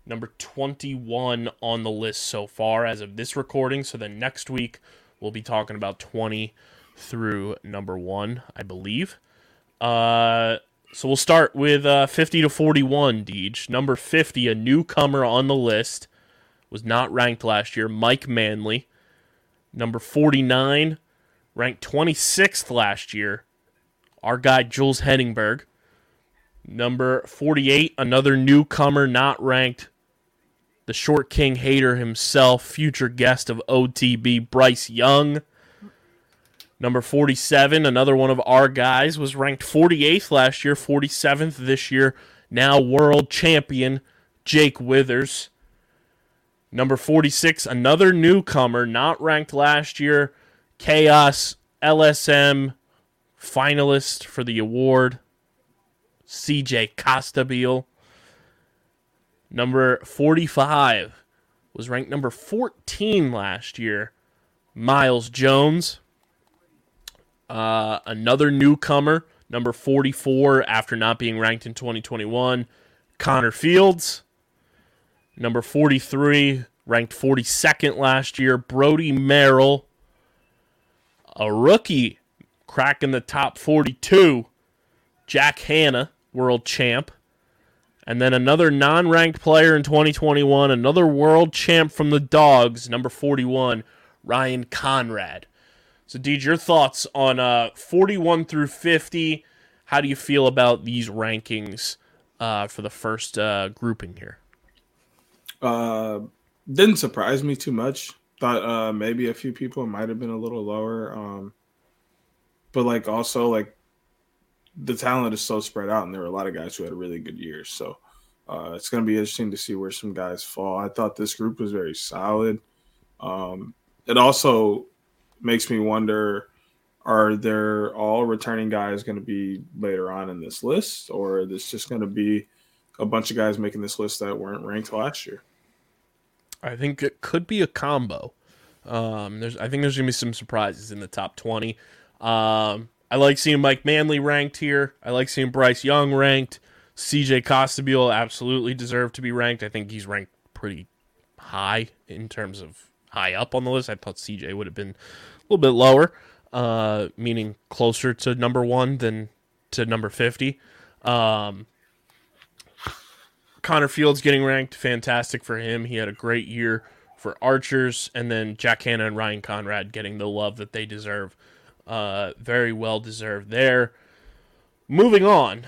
Speaker 1: number 21 on the list so far as of this recording. So then next week, we'll be talking about 20 through number one, I believe. Uh, so we'll start with uh, 50 to 41, Deej. Number 50, a newcomer on the list, was not ranked last year, Mike Manley. Number 49, ranked 26th last year, our guy Jules Heningburg. Number 48, another newcomer not ranked, the short king hater himself, future guest of OTB, Bryce Young. Number 47, another one of our guys, was ranked 48th last year, 47th this year, now world champion, Jake Withers. Number 46, another newcomer, not ranked last year, Chaos LSM finalist for the award, CJ Costabile. Number 45 was ranked number 14 last year, Myles Jones. Uh, another newcomer, number 44, after not being ranked in 2021, Connor Fields. Number 43, ranked 42nd last year, Brody Merrill. A rookie cracking the top 42, Jack Hannah, world champ. And then another non ranked player in 2021, another world champ from the Dogs, number 41, Ryan Conrad. So, Deej, your thoughts on uh, 41 through 50? How do you feel about these rankings uh, for the first uh, grouping here?
Speaker 2: Uh, didn't surprise me too much. Thought uh, maybe a few people might have been a little lower. Um, but like also like the talent is so spread out, and there were a lot of guys who had really good years. So uh, it's going to be interesting to see where some guys fall. I thought this group was very solid. Um, it also makes me wonder are there all returning guys going to be later on in this list, or is this just going to be a bunch of guys making this list that weren't ranked last year?
Speaker 1: I think it could be a combo. Um, there's, I think there's gonna be some surprises in the top twenty. Um, I like seeing Mike Manley ranked here. I like seeing Bryce Young ranked. CJ Costabile absolutely deserved to be ranked. I think he's ranked pretty high in terms of high up on the list. I thought CJ would have been a little bit lower, uh, meaning closer to number one than to number 50. Um, Connor Fields getting ranked, fantastic for him. He had a great year for Archers, and then Jack Hannah and Ryan Conrad getting the love that they deserve. Uh, very well deserved there. Moving on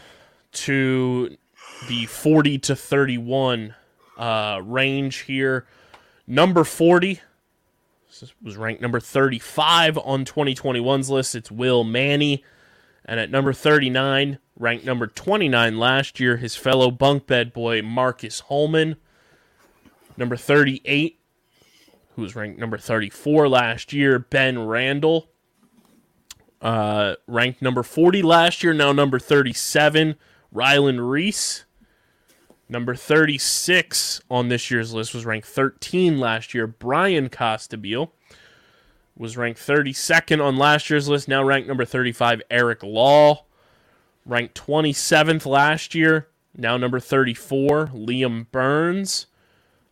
Speaker 1: to the 40 to 31 uh, range here. Number 40 this was ranked number 35 on 2021's list. It's Will Manny. And at number 39, ranked number 29 last year, his fellow bunk bed boy, Marcus Holman. Number 38, who was ranked number 34 last year, Ben Randall. Uh, ranked number 40 last year, now number 37, Ryland Rees. Number 36 on this year's list was ranked 13 last year. Bryan Costabile was ranked 32nd on last year's list, now ranked number 35. Eric Law, ranked 27th last year, now number 34. Liam Byrnes,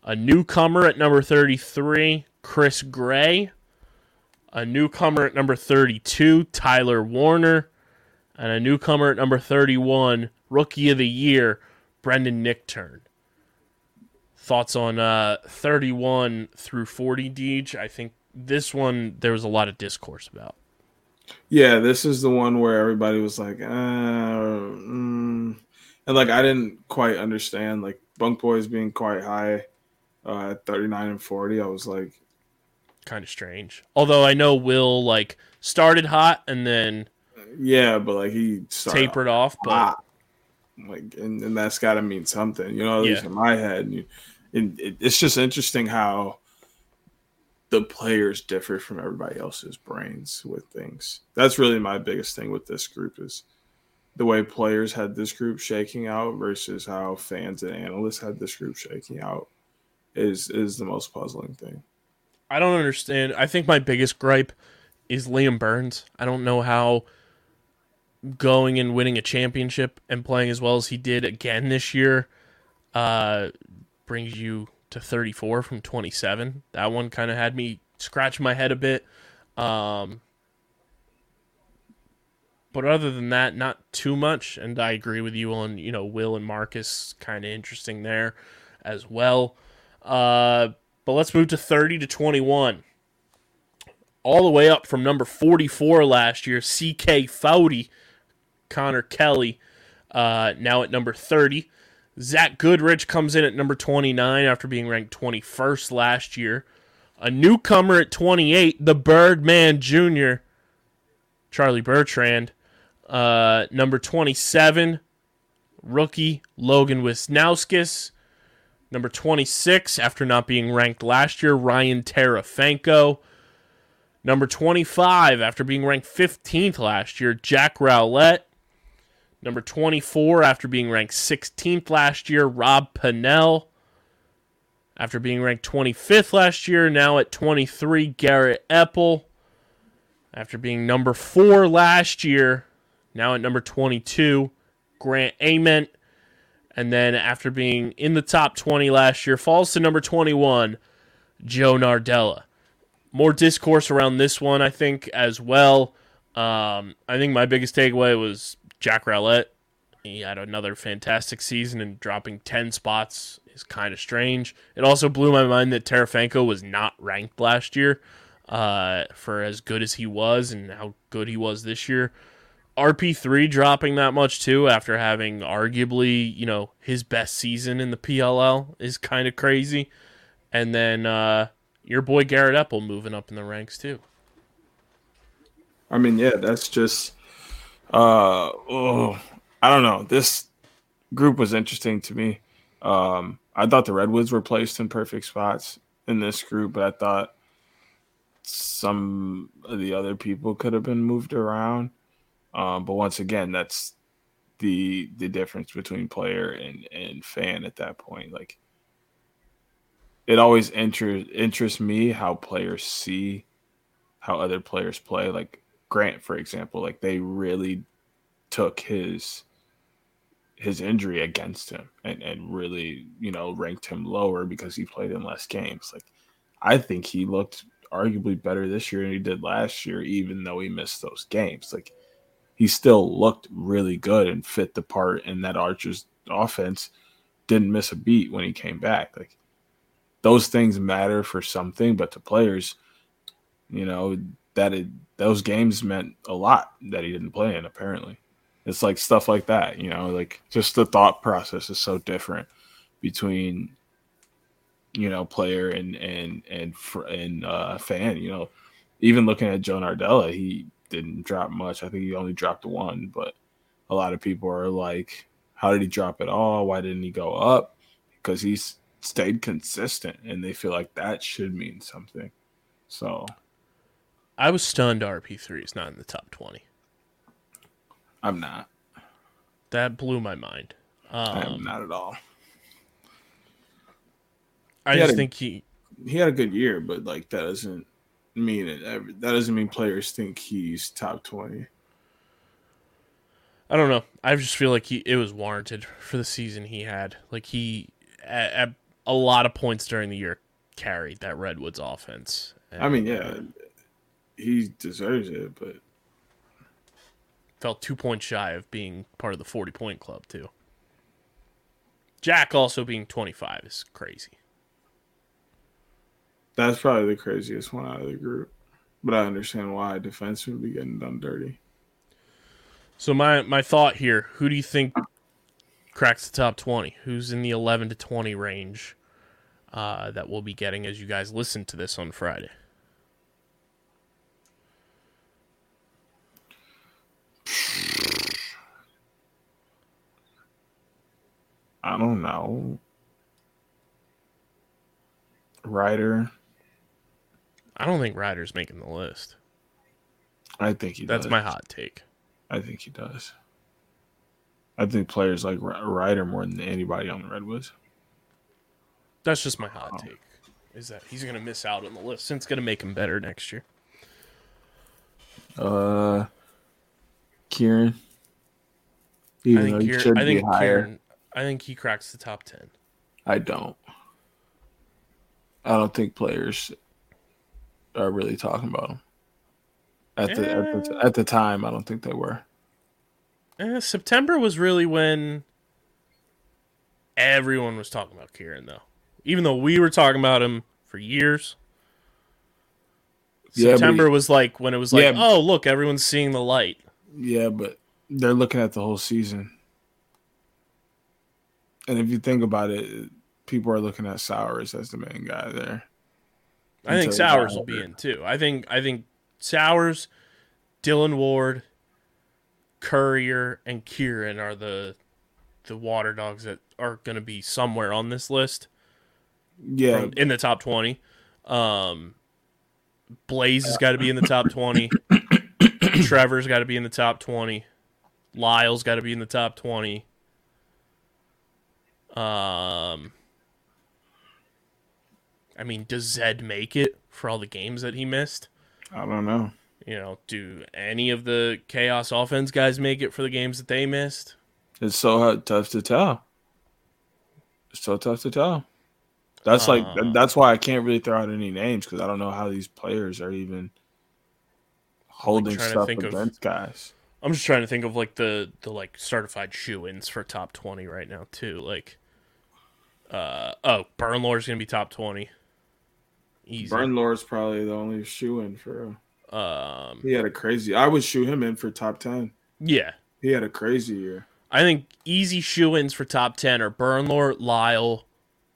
Speaker 1: a newcomer at number 33. Chris Gray, a newcomer at number 32. Tyler Warner, and a newcomer at number 31. Rookie of the Year, Brendan Nichtern. Thoughts on uh, 31 through 40, Deej? I think this one there was a lot of discourse about.
Speaker 2: Yeah, this is the one where everybody was like, uh, mm. and like I didn't quite understand like Bunk Boys being quite high uh, at 39 and 40. I was like,
Speaker 1: Kind of strange. Although I know Will like started hot and then
Speaker 2: yeah, but like he
Speaker 1: tapered off, but
Speaker 2: like, and, and that's got to mean something, you know. At least
Speaker 1: Yeah.
Speaker 2: in my head, and, and it, it's just interesting how the players differ from everybody else's brains with things. That's really my biggest thing with this group is the way players had this group shaking out versus how fans and analysts had this group shaking out is is the most puzzling thing.
Speaker 1: I don't understand. I think my biggest gripe is Liam Byrnes. I don't know how going and winning a championship and playing as well as he did again this year uh, brings you to 34 from 27. That one kind of had me scratch my head a bit. Um, but other than that, not too much. And I agree with you on, you know, Will and Marcus, kind of interesting there as well. Uh, but let's move to 30 to 21. All the way up from number 44 last year, CK Foudy, Connor Kelly, uh, now at number 30. Zach Goodrich comes in at number 29 after being ranked 21st last year. A newcomer at 28, the Birdman Jr., Charlie Bertrand. Uh, number 27, rookie Logan Wisnauskas. Number 26, after not being ranked last year, Ryan Terefenko. Number 25, after being ranked 15th last year, Jack Rowlett. Number 24, after being ranked 16th last year, Rob Pannell. After being ranked 25th last year, now at 23, Garrett Epple. After being number 4 last year, now at number 22, Grant Ament. And then after being in the top 20 last year, falls to number 21, Joe Nardella. More discourse around this one, I think, as well. Um, I think my biggest takeaway was Jack Rowlett. He had another fantastic season, and dropping 10 spots is kind of strange. It also blew my mind that Terefenko was not ranked last year uh, for as good as he was and how good he was this year. RP3 dropping that much too after having arguably, you know, his best season in the PLL is kind of crazy. And then uh, your boy Garrett Epple moving up in the ranks too.
Speaker 2: I mean, yeah, that's just Uh, oh, I don't know. This group was interesting to me. Um, I thought the Redwoods were placed in perfect spots in this group, but I thought some of the other people could have been moved around. Um, but once again, that's the the difference between player and and fan at that point. Like it always interest interests me how players see how other players play. Like Grant, for example, like they really took his his injury against him and, and really, you know, ranked him lower because he played in less games. Like I think he looked arguably better this year than he did last year, even though he missed those games. Like he still looked really good and fit the part in that Archer's offense. Didn't miss a beat when he came back. Like those things matter for something, but to players, you know, that it, those games meant a lot that he didn't play in, apparently. It's like stuff like that, you know, like just the thought process is so different between you know player and and and and uh, fan. You know, even looking at Joe Nardella, he didn't drop much. I think he only dropped one, but a lot of people are like, "How did he drop it all? Why didn't he go up?" Because he's stayed consistent, and they feel like that should mean something. So,
Speaker 1: I was stunned. RP three is not in the top twenty.
Speaker 2: I'm not.
Speaker 1: That blew my mind.
Speaker 2: I am
Speaker 1: Um,
Speaker 2: not at all.
Speaker 1: I just
Speaker 2: a-
Speaker 1: think he.
Speaker 2: He had a good year, but like that doesn't mean it. That doesn't mean players think he's top twenty.
Speaker 1: I don't know. I just feel like he it was warranted for the season he had. Like he at, at a lot of points during the year carried that Redwoods offense.
Speaker 2: I mean, yeah, he deserves it, but
Speaker 1: felt two points shy of being part of the 40 point club too jack also being 25 is crazy
Speaker 2: That's probably the craziest one out of the group. But I understand why defense would be getting done dirty.
Speaker 1: so my my thought here who do you think cracks the top 20 who's in the 11 to 20 range uh, that we'll be getting as you guys listen to this on friday
Speaker 2: I don't know. Ryder,
Speaker 1: i don't think ryder's making the list
Speaker 2: I think he does.
Speaker 1: that's
Speaker 2: does.
Speaker 1: my hot take
Speaker 2: I think he does. I think players like Ryder more than anybody on the Redwoods.
Speaker 1: that's just my hot
Speaker 2: Oh.
Speaker 1: take is that he's going to miss out on the list it's going to make him better next year
Speaker 2: Uh, Kieran.
Speaker 1: I think,
Speaker 2: should
Speaker 1: I think
Speaker 2: be higher,
Speaker 1: Kieran, I think he cracks the top 10
Speaker 2: I don't. I don't think players are really talking about him. At the, at the at the time, I don't think they were.
Speaker 1: Eh, September was really when everyone was talking about Kieran, though. Even though we were talking about him for years,
Speaker 2: Yeah, but-
Speaker 1: September was like when it was like,
Speaker 2: Yeah.
Speaker 1: oh look, everyone's seeing the light.
Speaker 2: Yeah, but they're looking at the whole season. And if you think about it, people are looking at Sowers as the main guy there.
Speaker 1: I think Sowers will be in too. I think I think Sowers, Dillon Ward, Currier, and Kieran are the the water dogs that are going to be somewhere on this list.
Speaker 2: Yeah,
Speaker 1: from, in the top 20. Um, Blaze has got to be in the top 20. [COUGHS] Trevor's got to be in the top 20. Lyle's got to be in the top 20. Um, I mean, does Zed make it for all the games that he missed?
Speaker 2: I don't know.
Speaker 1: You know, do any of the Chaos Offense guys make it for the games that they missed?
Speaker 2: It's so hard, tough to tell. It's so tough to tell. That's like
Speaker 1: Uh.
Speaker 2: that's why I can't really throw out any names because I don't know how these players are even holding stuff
Speaker 1: think of-
Speaker 2: against guys.
Speaker 1: I'm just trying to think of like the the like certified shoe-ins for top 20 right now too. Like uh oh, Burnlore's going to be top 20. Easy.
Speaker 2: Burn probably the only shoe in for.
Speaker 1: um
Speaker 2: He had a crazy. I would shoe him in for top ten.
Speaker 1: yeah.
Speaker 2: He had a crazy year.
Speaker 1: I think easy shoe-ins for top 10 are Burnlore, Lyle,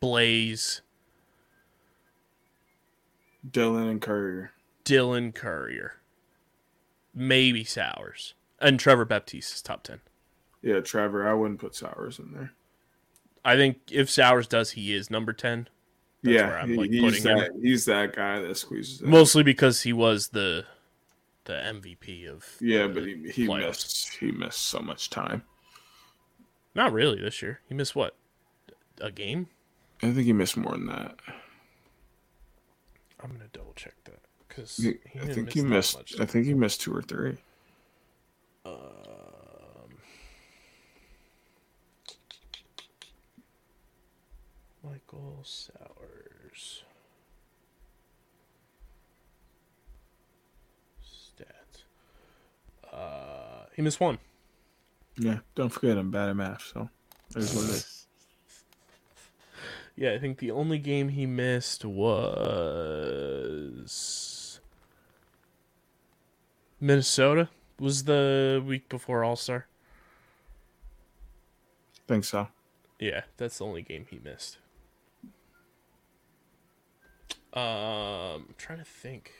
Speaker 1: Blaze,
Speaker 2: Dylan and Currier.
Speaker 1: Dylan Currier. Maybe Sowers. And Trevor Baptiste is top ten.
Speaker 2: Yeah, Trevor. I wouldn't put Sowers in there.
Speaker 1: I think if Sowers does, he is number ten. That's
Speaker 2: yeah,
Speaker 1: where I'm, like,
Speaker 2: he's
Speaker 1: putting him.
Speaker 2: that. He's that guy that squeezes. In.
Speaker 1: Mostly because he was the the MVP of
Speaker 2: Yeah,
Speaker 1: the
Speaker 2: but he he
Speaker 1: playoffs.
Speaker 2: missed he missed so much time.
Speaker 1: Not really this year. He missed what? A game?
Speaker 2: I think he missed more than that.
Speaker 1: I'm gonna double check that because
Speaker 2: He- I think he missed. I think he missed two or three.
Speaker 1: Um, Michael Stats. Uh, he missed one.
Speaker 2: Yeah, don't forget I'm bad at math, so there's what it is. [LAUGHS]
Speaker 1: Yeah, I think the only game he missed was Minnesota. Was the week before All Star?
Speaker 2: Think so.
Speaker 1: Yeah, that's the only game he missed. Um, I'm trying to think.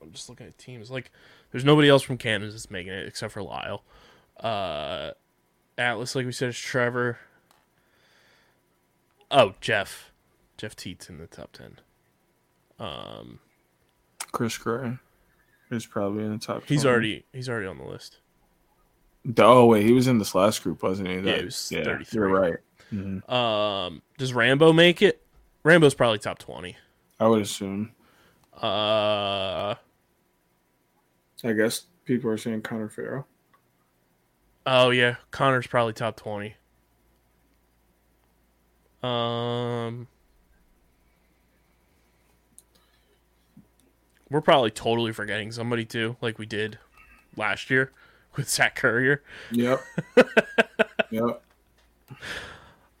Speaker 1: I'm just looking at teams. Like, there's nobody else from Kansas that's making it except for Lyle. Uh, Atlas, like we said, is Trevor. Oh, Jeff. Jeff Teat's in the top ten. Um,
Speaker 2: Chris Gray is probably in the top.
Speaker 1: he's
Speaker 2: 20.
Speaker 1: already he's already on the list.
Speaker 2: Oh wait, he was in this last group, wasn't he?
Speaker 1: Yeah, he was yeah, 33.
Speaker 2: You're right.
Speaker 1: Um, does Rambo make it? Rambo's probably top twenty.
Speaker 2: I would assume.
Speaker 1: Uh,
Speaker 2: I guess people are saying Connor Farrell.
Speaker 1: Oh yeah, Connor's probably top twenty. Um, we're probably totally forgetting somebody too, like we did last year [LAUGHS] with Zach Currier.
Speaker 2: Yep. [LAUGHS] yep.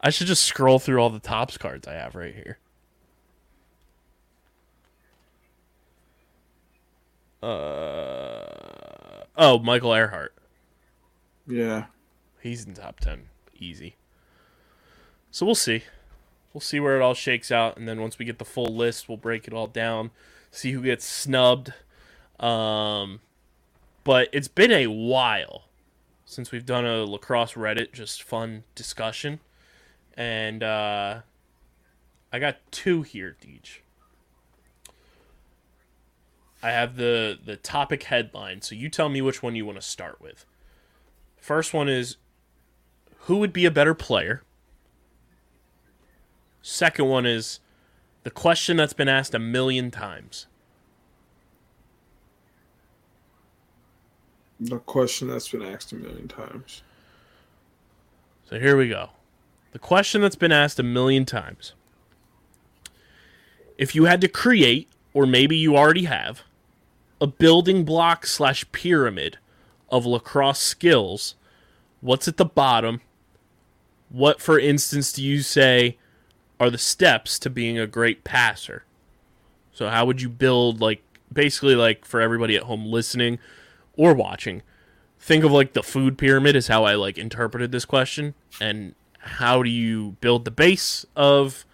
Speaker 1: I should just scroll through all the Topps cards I have right here. Uh oh, Michael Ehrhardt.
Speaker 2: Yeah.
Speaker 1: He's in top 10. Easy. So we'll see. We'll see where it all shakes out. And then once we get the full list, we'll break it all down, see who gets snubbed. Um, but it's been a while since we've done a lacrosse Reddit, just fun discussion. And uh, I got two here, Deej. I have the the topic headline, so you tell me which one you want to start with. First one is who would be a better player? Second one is the question that's been asked a million times.
Speaker 2: The question that's been asked a million times.
Speaker 1: So here we go. The question that's been asked a million times. If you had to create, or maybe you already have, a building block slash pyramid of lacrosse skills, what's at the bottom? What, for instance, do you say are the steps to being a great passer? So, how would you build, like, basically, like, for everybody at home listening or watching, think of like the food pyramid is how I like interpreted this question and how do you build the base of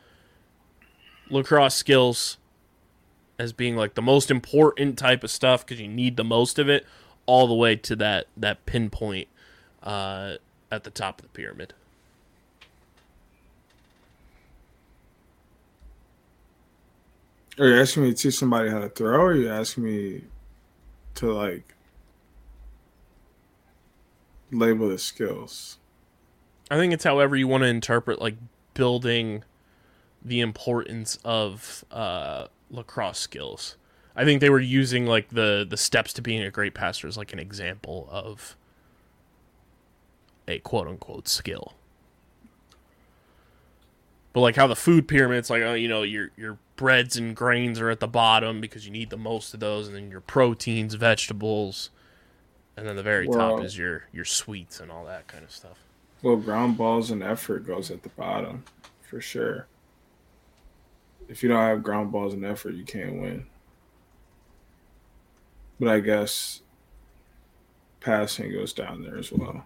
Speaker 1: lacrosse skills as being like the most important type of stuff because you need the most of it all the way to that that pinpoint uh, at the top of the pyramid.
Speaker 2: Are you asking me to teach somebody how to throw, or are you asking me to like label the skills?
Speaker 1: I think it's however you want to interpret like building the importance of uh, lacrosse skills. I think they were using like the the steps to being a great passer as like an example of a quote unquote skill. But like how the food pyramid's like, oh, you know, your your breads and grains are at the bottom because you need the most of those, and then your proteins, vegetables, and then the very top is your your sweets and all that kind of stuff.
Speaker 2: Well, ground balls and effort goes at the bottom for sure. If you don't have ground balls and effort, you can't win. But I guess passing goes down there as well.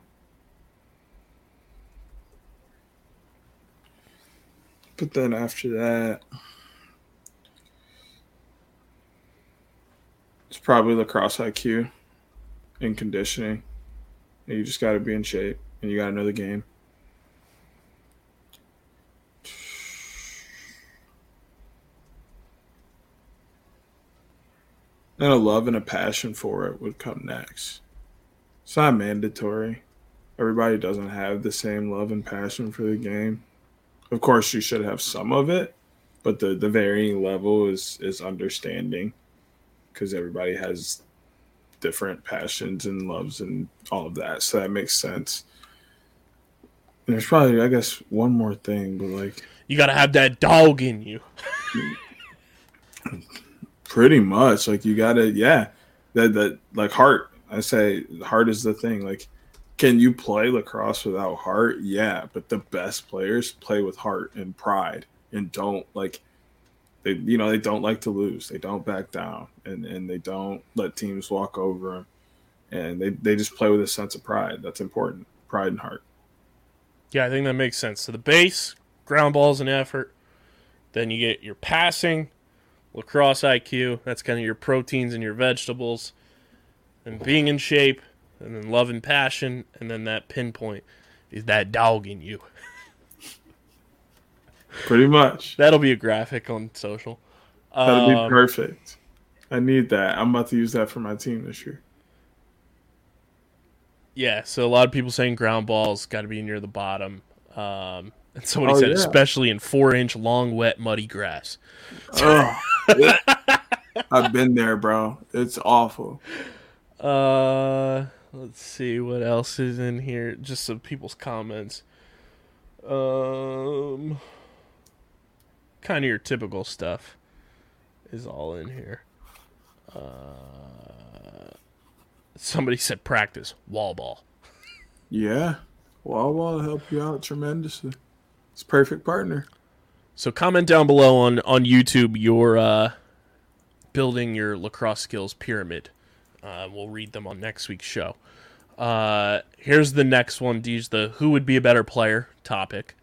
Speaker 2: But then after that, it's probably lacrosse IQ and conditioning. And you just got to be in shape, and you got to know the game. And a love and a passion for it would come next. It's not mandatory. Everybody doesn't have the same love and passion for the game. Of course, you should have some of it, but the, the varying level is is understanding because everybody has different passions and loves and all of that. So that makes sense. And there's probably, I guess, one more thing, but like
Speaker 1: You got to have that dog in you. [LAUGHS]
Speaker 2: pretty much like you gotta yeah that that like heart i say heart is the thing like can you play lacrosse without heart yeah but the best players play with heart and pride and don't like they you know they don't like to lose they don't back down and and they don't let teams walk over them and they, they just play with a sense of pride that's important pride and heart
Speaker 1: Yeah, I think that makes sense. So the base, ground balls and effort. Then you get your passing, lacrosse IQ. That's kind of your proteins and your vegetables. And being in shape, and then love and passion, and then that pinpoint is that dog in you. [LAUGHS]
Speaker 2: pretty much
Speaker 1: That'll be a graphic on social.
Speaker 2: that'd be
Speaker 1: Um,
Speaker 2: perfect i need that i'm about to use that for my team this year
Speaker 1: Yeah, so a lot of people saying ground balls got to be near the bottom. Um, and somebody
Speaker 2: Oh,
Speaker 1: said,
Speaker 2: yeah.
Speaker 1: especially in four inch long, wet, muddy grass.
Speaker 2: Oh, [LAUGHS] I've been there, bro. It's awful.
Speaker 1: Uh, let's see what else is in here. Just some people's comments. Um, kind of your typical stuff is all in here. Uh, somebody said practice wall ball.
Speaker 2: Yeah, Wall ball will help you out tremendously. It's perfect partner.
Speaker 1: So comment down below on on YouTube your uh, building your lacrosse skills pyramid. Uh, we'll read them on next week's show. Uh, here's the next one. These the who would be a better player topic.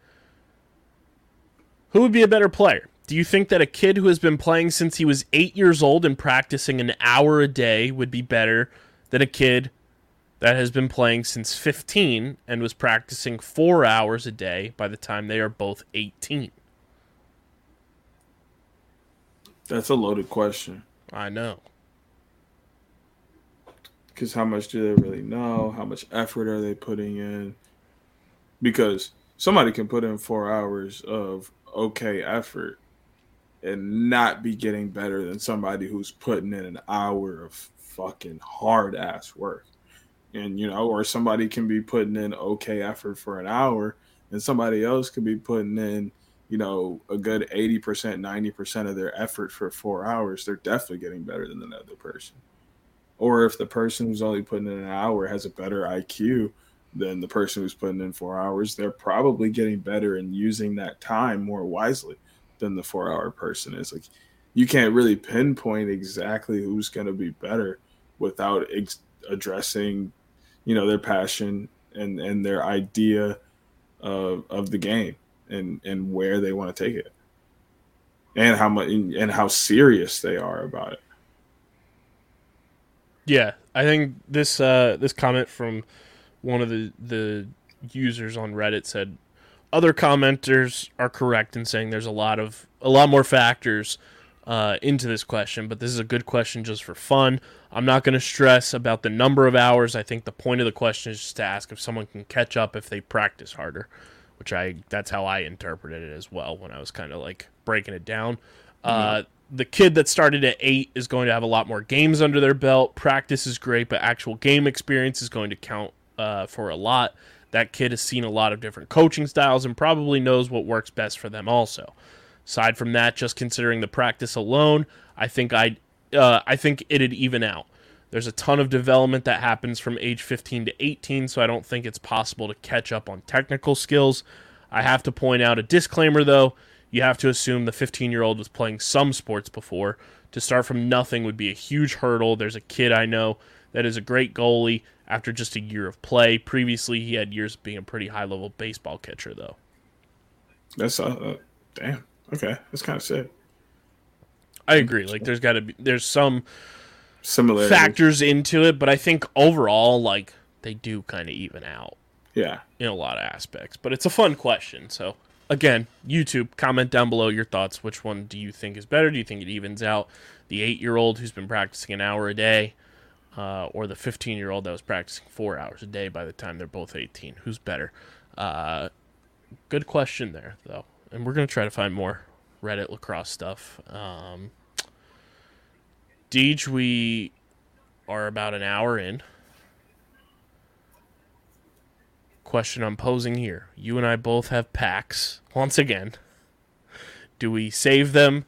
Speaker 1: Who would be a better player? Do you think that a kid who has been playing since he was eight years old and practicing an hour a day would be better than a kid that has been playing since 15 and was practicing four hours a day by the time they are both 18?
Speaker 2: That's a loaded question.
Speaker 1: I know.
Speaker 2: Because how much do they really know? How much effort are they putting in? Because somebody can put in four hours of okay effort and not be getting better than somebody who's putting in an hour of fucking hard ass work. And, you know, or somebody can be putting in okay effort for an hour and somebody else could be putting in, you know, a good 80%, 90% of their effort for four hours. They're definitely getting better than the other person or if the person who's only putting in an hour has a better IQ than the person who's putting in four hours, they're probably getting better and using that time more wisely than the four hour person is. Like, you can't really pinpoint exactly who's going to be better without ex- addressing, you know, their passion and and their idea of of the game and and where they want to take it and how much and how serious they are about it.
Speaker 1: Yeah, I think this uh, this comment from one of the the users on Reddit said other commenters are correct in saying there's a lot of a lot more factors uh, into this question, but this is a good question just for fun. I'm not going to stress about the number of hours. I think the point of the question is just to ask if someone can catch up if they practice harder, which I that's how I interpreted it as well when I was kind of like breaking it down. Uh, the kid that started at eight is going to have a lot more games under their belt. Practice is great, but actual game experience is going to count uh, for a lot. That kid has seen a lot of different coaching styles and probably knows what works best for them. Also, aside from that, just considering the practice alone, I think I, uh, I think it'd even out. There's a ton of development that happens from age 15 to 18, so I don't think it's possible to catch up on technical skills. I have to point out a disclaimer though you have to assume the 15 year old was playing some sports before. To start from nothing would be a huge hurdle. There's a kid I know that is a great goalie after just a year of play. Previously, he had years of being a pretty high level baseball catcher, though.
Speaker 2: That's uh, uh damn. Okay, that's kind of sick.
Speaker 1: I agree. Like, there's got to be, there's some
Speaker 2: Similar
Speaker 1: factors into it, but I think overall, like, they do kind of even out
Speaker 2: Yeah.
Speaker 1: in a lot of aspects. But it's a fun question. So again, YouTube, comment down below your thoughts. Which one do you think is better? Do you think it evens out the eight-year-old who's been practicing an hour a day, uh, or the 15-year-old that was practicing four hours a day by the time they're both 18? Who's better? Uh, good question there, though. And we're gonna try to find more Reddit lacrosse stuff. Um, Deej, we are about an hour in. Question I'm posing here. You and I both have packs. Once again, do we save them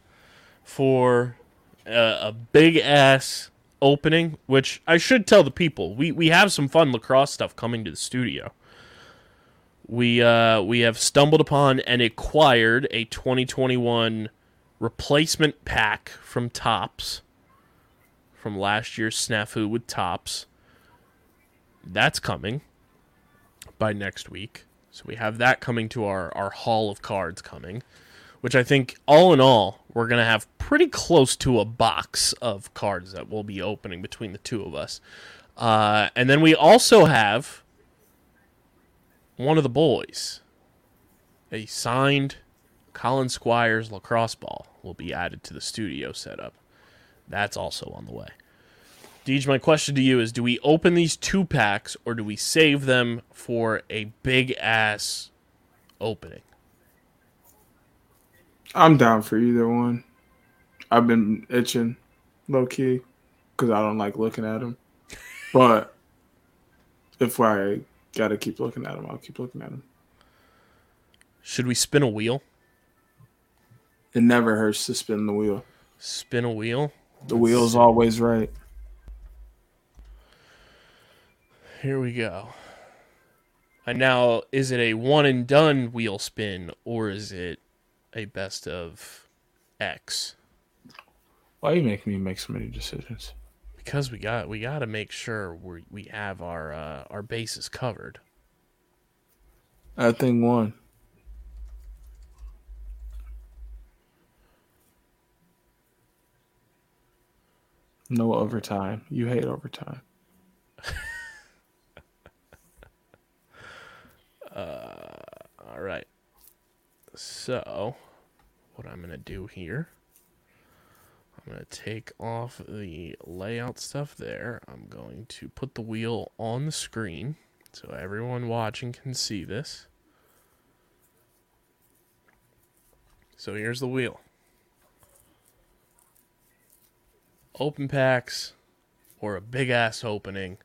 Speaker 1: for a, a big ass opening? Which I should tell the people. We we have some fun lacrosse stuff coming to the studio. We uh we have stumbled upon and acquired a 2021 replacement pack from Topps from last year's snafu with Topps. That's coming by next week. So we have that coming to our, our haul of cards coming, which I think all in all, we're going to have pretty close to a box of cards that we'll be opening between the two of us. Uh, and then we also have one of the boys, a signed Colin Squires lacrosse ball, will be added to the studio setup. That's also on the way. Deej, my question to you is: Do we open these two packs, or do we save them for a big ass opening?
Speaker 2: I'm down for either one. I've been itching, low key, because I don't like looking at them. But if I gotta keep looking at them, I'll keep looking at them.
Speaker 1: Should we spin a wheel?
Speaker 2: It never hurts to spin the wheel.
Speaker 1: Spin a wheel.
Speaker 2: The wheel's always right.
Speaker 1: Here we go. And now, is it a one and done wheel spin, or is it a best of X?
Speaker 2: Why are you making me make so many decisions?
Speaker 1: Because we got we got to make sure we we have our uh, our bases covered.
Speaker 2: I think one. No overtime. You hate overtime. [LAUGHS]
Speaker 1: Uh, all right. So, what I'm going to do here, I'm going to take off the layout stuff there. I'm going to put the wheel on the screen so everyone watching can see this. So, here's the wheel. Open packs or a big ass opening.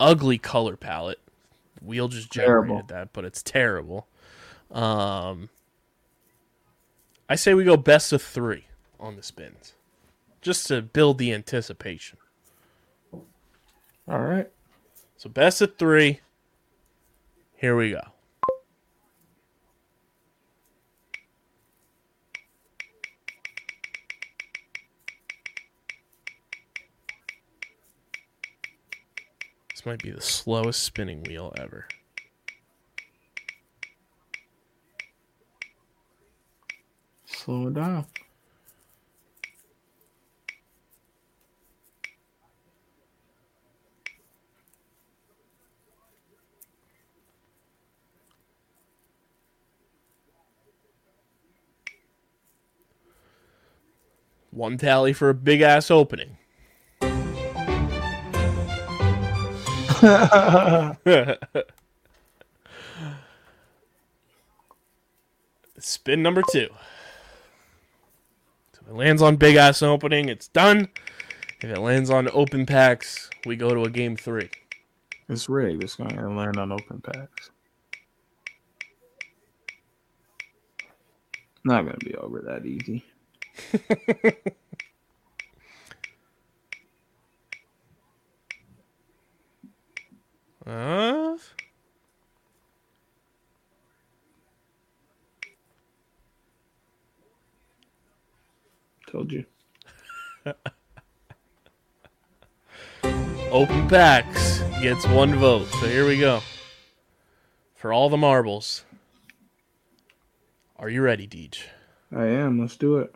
Speaker 1: Ugly color palette. Wheel just generated
Speaker 2: Terrible.
Speaker 1: that, but it's terrible. Um, I say we go best of three on the spins, just to build the anticipation.
Speaker 2: All right.
Speaker 1: So best of three. Here we go. This might be the slowest spinning wheel ever.
Speaker 2: Slow it down.
Speaker 1: One tally for a big ass opening. [LAUGHS] Spin number two. So it lands on big ass opening, it's done. If it lands on open packs, we go to a game three.
Speaker 2: It's rigged. It's going to land on open packs. Not going to be over that easy.
Speaker 1: Uh,
Speaker 2: Told you.
Speaker 1: open packs gets one vote. So here we go. For all the marbles. Are you ready, Deej?
Speaker 2: I am. Let's do it.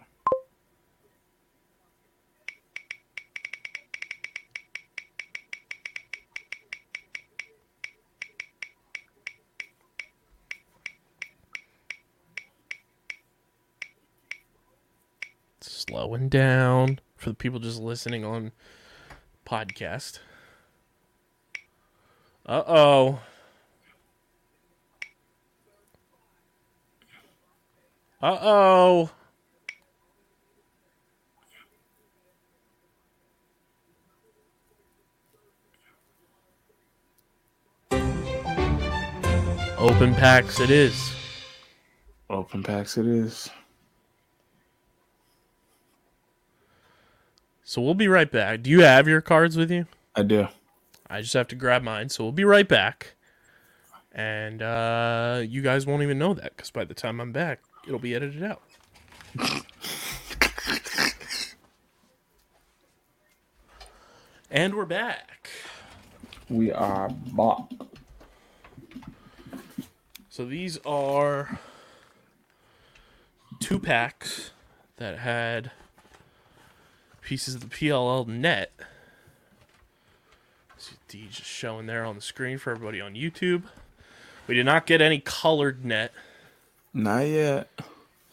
Speaker 1: Slowing down for the people just listening on podcast. Uh oh. Uh oh. Open packs it is.
Speaker 2: Open packs it is.
Speaker 1: So we'll be right back. Do you have your cards with you?
Speaker 2: I do.
Speaker 1: I just have to grab mine. So we'll be right back. And uh, you guys won't even know that because by the time I'm back, it'll be edited out. [LAUGHS] and we're back.
Speaker 2: We are bought.
Speaker 1: So these are two packs that had pieces of the PLL net. See D just showing there on the screen for everybody on YouTube. We did not get any colored net,
Speaker 2: Not yet.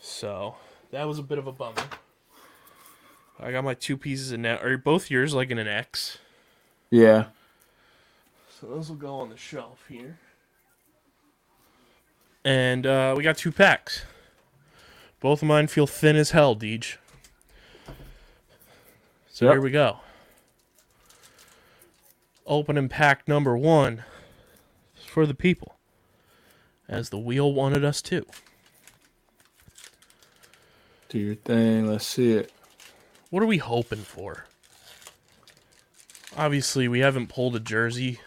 Speaker 1: so that was a bit of a bummer. I got my two pieces of net. Are both yours like in an X?
Speaker 2: Yeah.
Speaker 1: So those will go on the shelf here. And uh, we got two packs. Both of mine feel thin as hell, Deej. So
Speaker 2: Yep.
Speaker 1: here we go. Opening pack number one for the people. As the wheel wanted us to.
Speaker 2: Do your thing. Let's see it.
Speaker 1: What are we hoping for? Obviously, we haven't pulled a jersey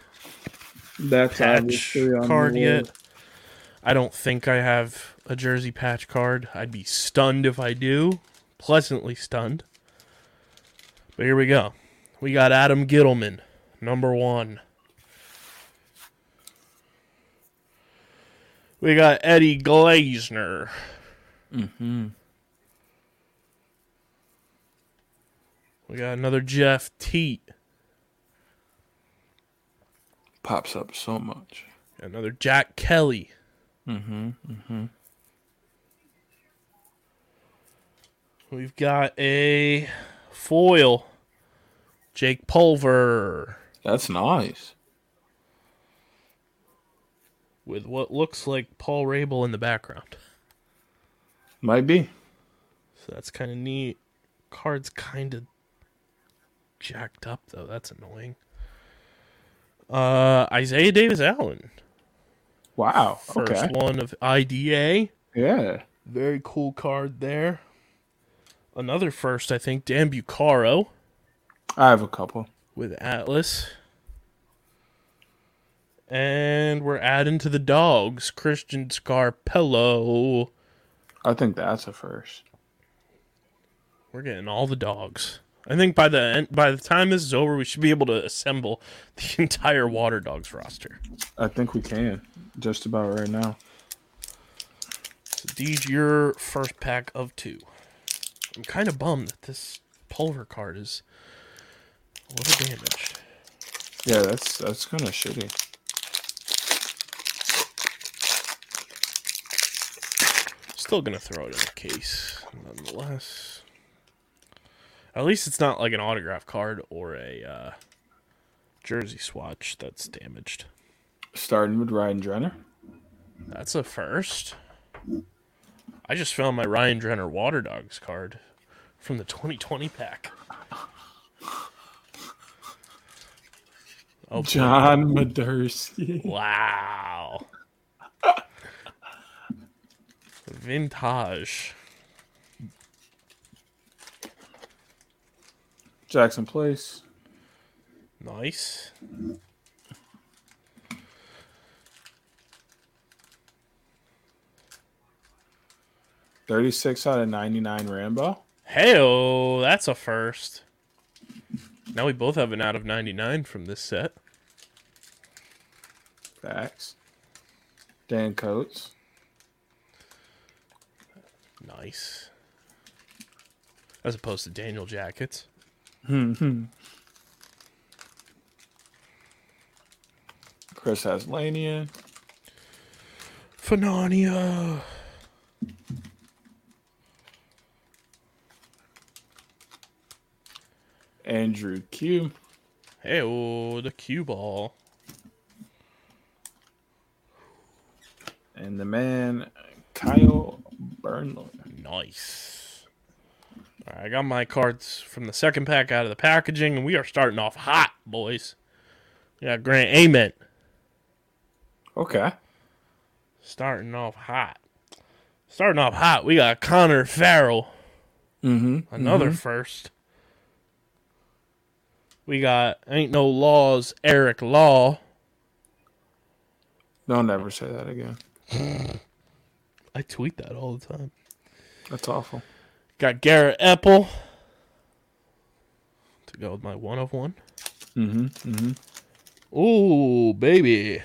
Speaker 2: That's
Speaker 1: patch card yet. I don't think I have a jersey patch card. I'd be stunned if I do. Pleasantly stunned. But here we go. We got Adam Ghitelman, number one. We got Eddy Glazener.
Speaker 2: Mm-hmm.
Speaker 1: We got another Jeff Teat.
Speaker 2: Pops up so much.
Speaker 1: Another Jack Kelly.
Speaker 2: Mm-hmm. Mm-hmm.
Speaker 1: We've got a foil. Jake Pulver.
Speaker 2: That's nice.
Speaker 1: with what looks like Paul Rabil in the background.
Speaker 2: Might be.
Speaker 1: So that's kind of neat. Card's kind of jacked up though. That's annoying. Uh, Isaiah Davis Allen,
Speaker 2: Wow.
Speaker 1: first
Speaker 2: okay.
Speaker 1: one of IDA.
Speaker 2: Yeah.
Speaker 1: Very cool card there. Another first, I think, Dan Bucaro
Speaker 2: I have a couple.
Speaker 1: with Atlas. And we're adding to the dogs Christian Scarpello.
Speaker 2: I think that's a first.
Speaker 1: We're getting all the dogs. I think by the end, by the time this is over, we should be able to assemble [LAUGHS] the entire Water Dogs roster.
Speaker 2: I think we can. Just about right now.
Speaker 1: So, Deej, your first pack of two. I'm kind of bummed that this Pulver card is a little damaged.
Speaker 2: Yeah, that's that's kind of shitty.
Speaker 1: Still gonna throw it in the case, nonetheless. At least it's not like an autograph card or a uh, jersey swatch that's damaged.
Speaker 2: Starting with Ryan Drenner.
Speaker 1: That's a first. I just found my Ryan Drenner Water Dogs card from the 2020 pack. Oh,
Speaker 2: John Madursky.
Speaker 1: wow. Vintage.
Speaker 2: Jackson Place.
Speaker 1: Nice.
Speaker 2: Thirty-six out of ninety-nine Rambo.
Speaker 1: Hey, that's a first. Now we both have an out of 99 from this set.
Speaker 2: Facts. Dan Coates.
Speaker 1: Nice. As opposed to Daniel Jackets. Hmm. [LAUGHS]
Speaker 2: Chris Aslanian.
Speaker 1: Fanania.
Speaker 3: Andrew Q.
Speaker 1: Hey, oh, the cue ball.
Speaker 3: And the man, Kyle Bernlohr.
Speaker 1: Nice. Right, I got my cards from the second pack out of the packaging, and we are starting off hot, boys. We got Grant Ament
Speaker 3: Okay.
Speaker 1: starting off hot. Starting off hot, we got Connor Farrell.
Speaker 3: Mm-hmm.
Speaker 1: Another first. We got Ain't No Laws, Eric Law.
Speaker 3: Don't ever say that again. [SIGHS]
Speaker 1: I tweet that all the time.
Speaker 3: That's awful.
Speaker 1: Got Garrett Epple To go with my one of one.
Speaker 3: Mm-hmm. Mm-hmm.
Speaker 1: Ooh, baby.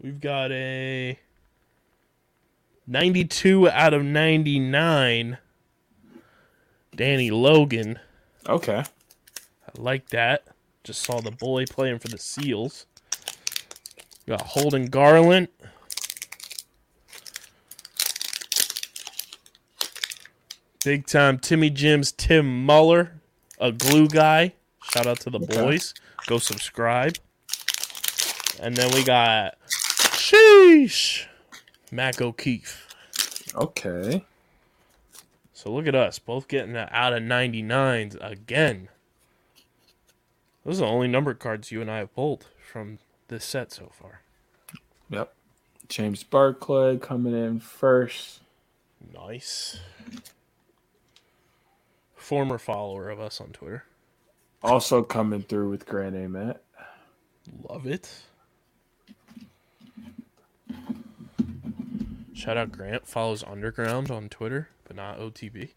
Speaker 1: We've got a 92 out of 99. Danny Logan.
Speaker 3: Okay.
Speaker 1: I like that. Just saw the boy playing for the Seals. Got Holden Garlent. Big time Timmy Jim's Tim Muller, a glue guy. Shout out to the boys. Go subscribe. And then we got Sheesh. Mac O'Keefe.
Speaker 3: Okay.
Speaker 1: So look at us, both getting out of 99s again. Those are the only number cards you and I have pulled from this set so far.
Speaker 3: Yep. James Barclay coming in first.
Speaker 1: Nice. Former follower of us on Twitter.
Speaker 3: Also coming through with Grant Ament.
Speaker 1: Love it. Shout out Grant. Follows Underground on Twitter, but not OTB.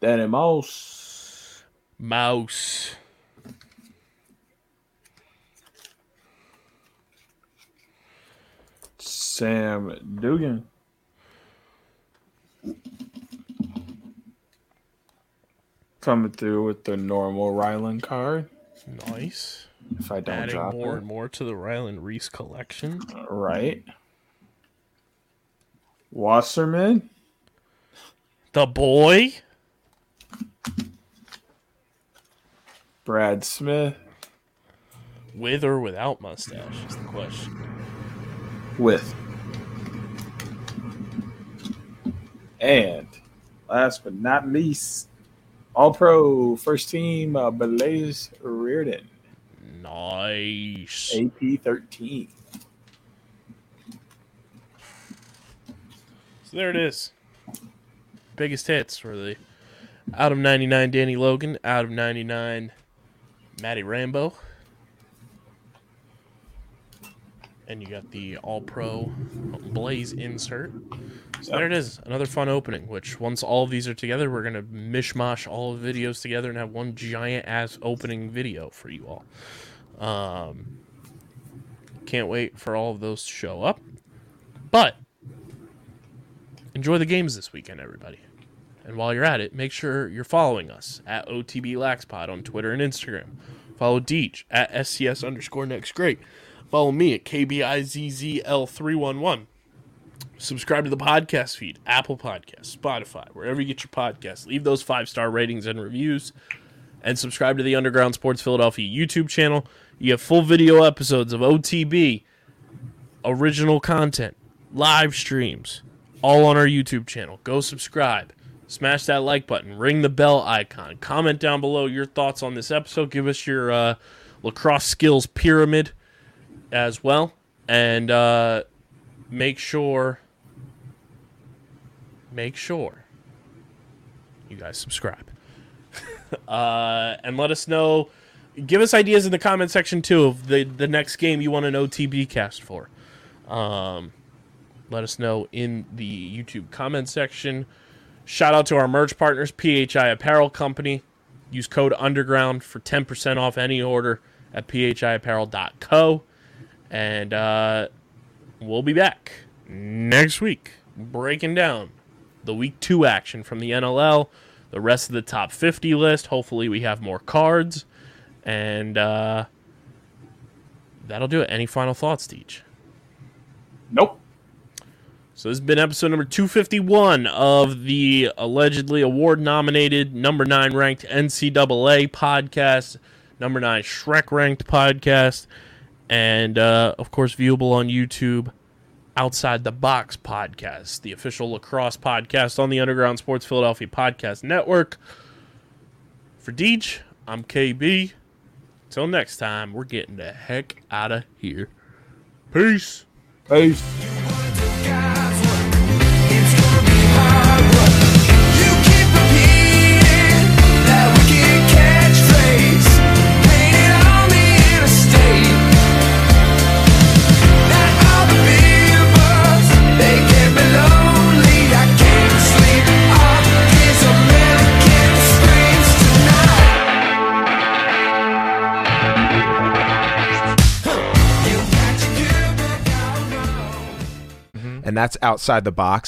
Speaker 3: Danny Mouse.
Speaker 1: Mouse.
Speaker 3: Sam Dugan. Coming through with the normal Ryland card.
Speaker 1: Nice.
Speaker 3: If I don't
Speaker 1: Adding
Speaker 3: drop
Speaker 1: more
Speaker 3: it.
Speaker 1: and more to the Ryland Rees collection.
Speaker 3: Right. Wasserman.
Speaker 1: The boy.
Speaker 3: Brad Smith.
Speaker 1: With or without mustache is the question.
Speaker 3: With. And last but not least, All Pro first team uh, Blaze Riorden,
Speaker 1: Nice.
Speaker 3: AP 13.
Speaker 1: So there it is. Biggest hits for the out of 99 Danny Logan, out of 99 Matty Rambo. And you got the All Pro Blaze insert. So there it is. Another fun opening, which once all of these are together, we're going to mishmash all the videos together and have one giant ass opening video for you all. Um, can't wait for all of those to show up. But enjoy the games this weekend, everybody. And while you're at it, make sure you're following us at OTB Laxpod on Twitter and Instagram. Follow Deej at SCS underscore next great. Follow me at KBIZZL311. Subscribe to the podcast feed, Apple Podcasts, Spotify, wherever you get your podcasts. Leave those five star ratings and reviews. And subscribe to the Underground Sports Philadelphia YouTube channel. You have full video episodes of OTB, original content, live streams, all on our YouTube channel. Go subscribe. Smash that like button. Ring the bell icon. Comment down below your thoughts on this episode. Give us your uh, lacrosse skills pyramid as well. And uh, make sure, make sure you guys subscribe. [LAUGHS] uh, and let us know. Give us ideas in the comment section too of the, the next game you want an OTB cast for. Um, let us know in the YouTube comment section. Shout out to our merch partners, PHI Apparel Company. Use code Underground for 10% off any order at phiapparel.co. And uh, we'll be back next week breaking down the week two action from the NLL, the rest of the top 50 list. Hopefully, we have more cards. And uh, that'll do it. Any final thoughts, Deej?
Speaker 3: Nope.
Speaker 1: So this has been episode number 251 of the allegedly award nominated number 9 ranked NCAA podcast, number 9 Shrek ranked podcast, and uh, of course viewable on YouTube Outside the Box podcast, the official lacrosse podcast on the Underground Sports Philadelphia Podcast Network. For Deej, I'm KB. Till next time, we're getting the heck out of here. Peace.
Speaker 3: Peace.
Speaker 4: That's outside the box.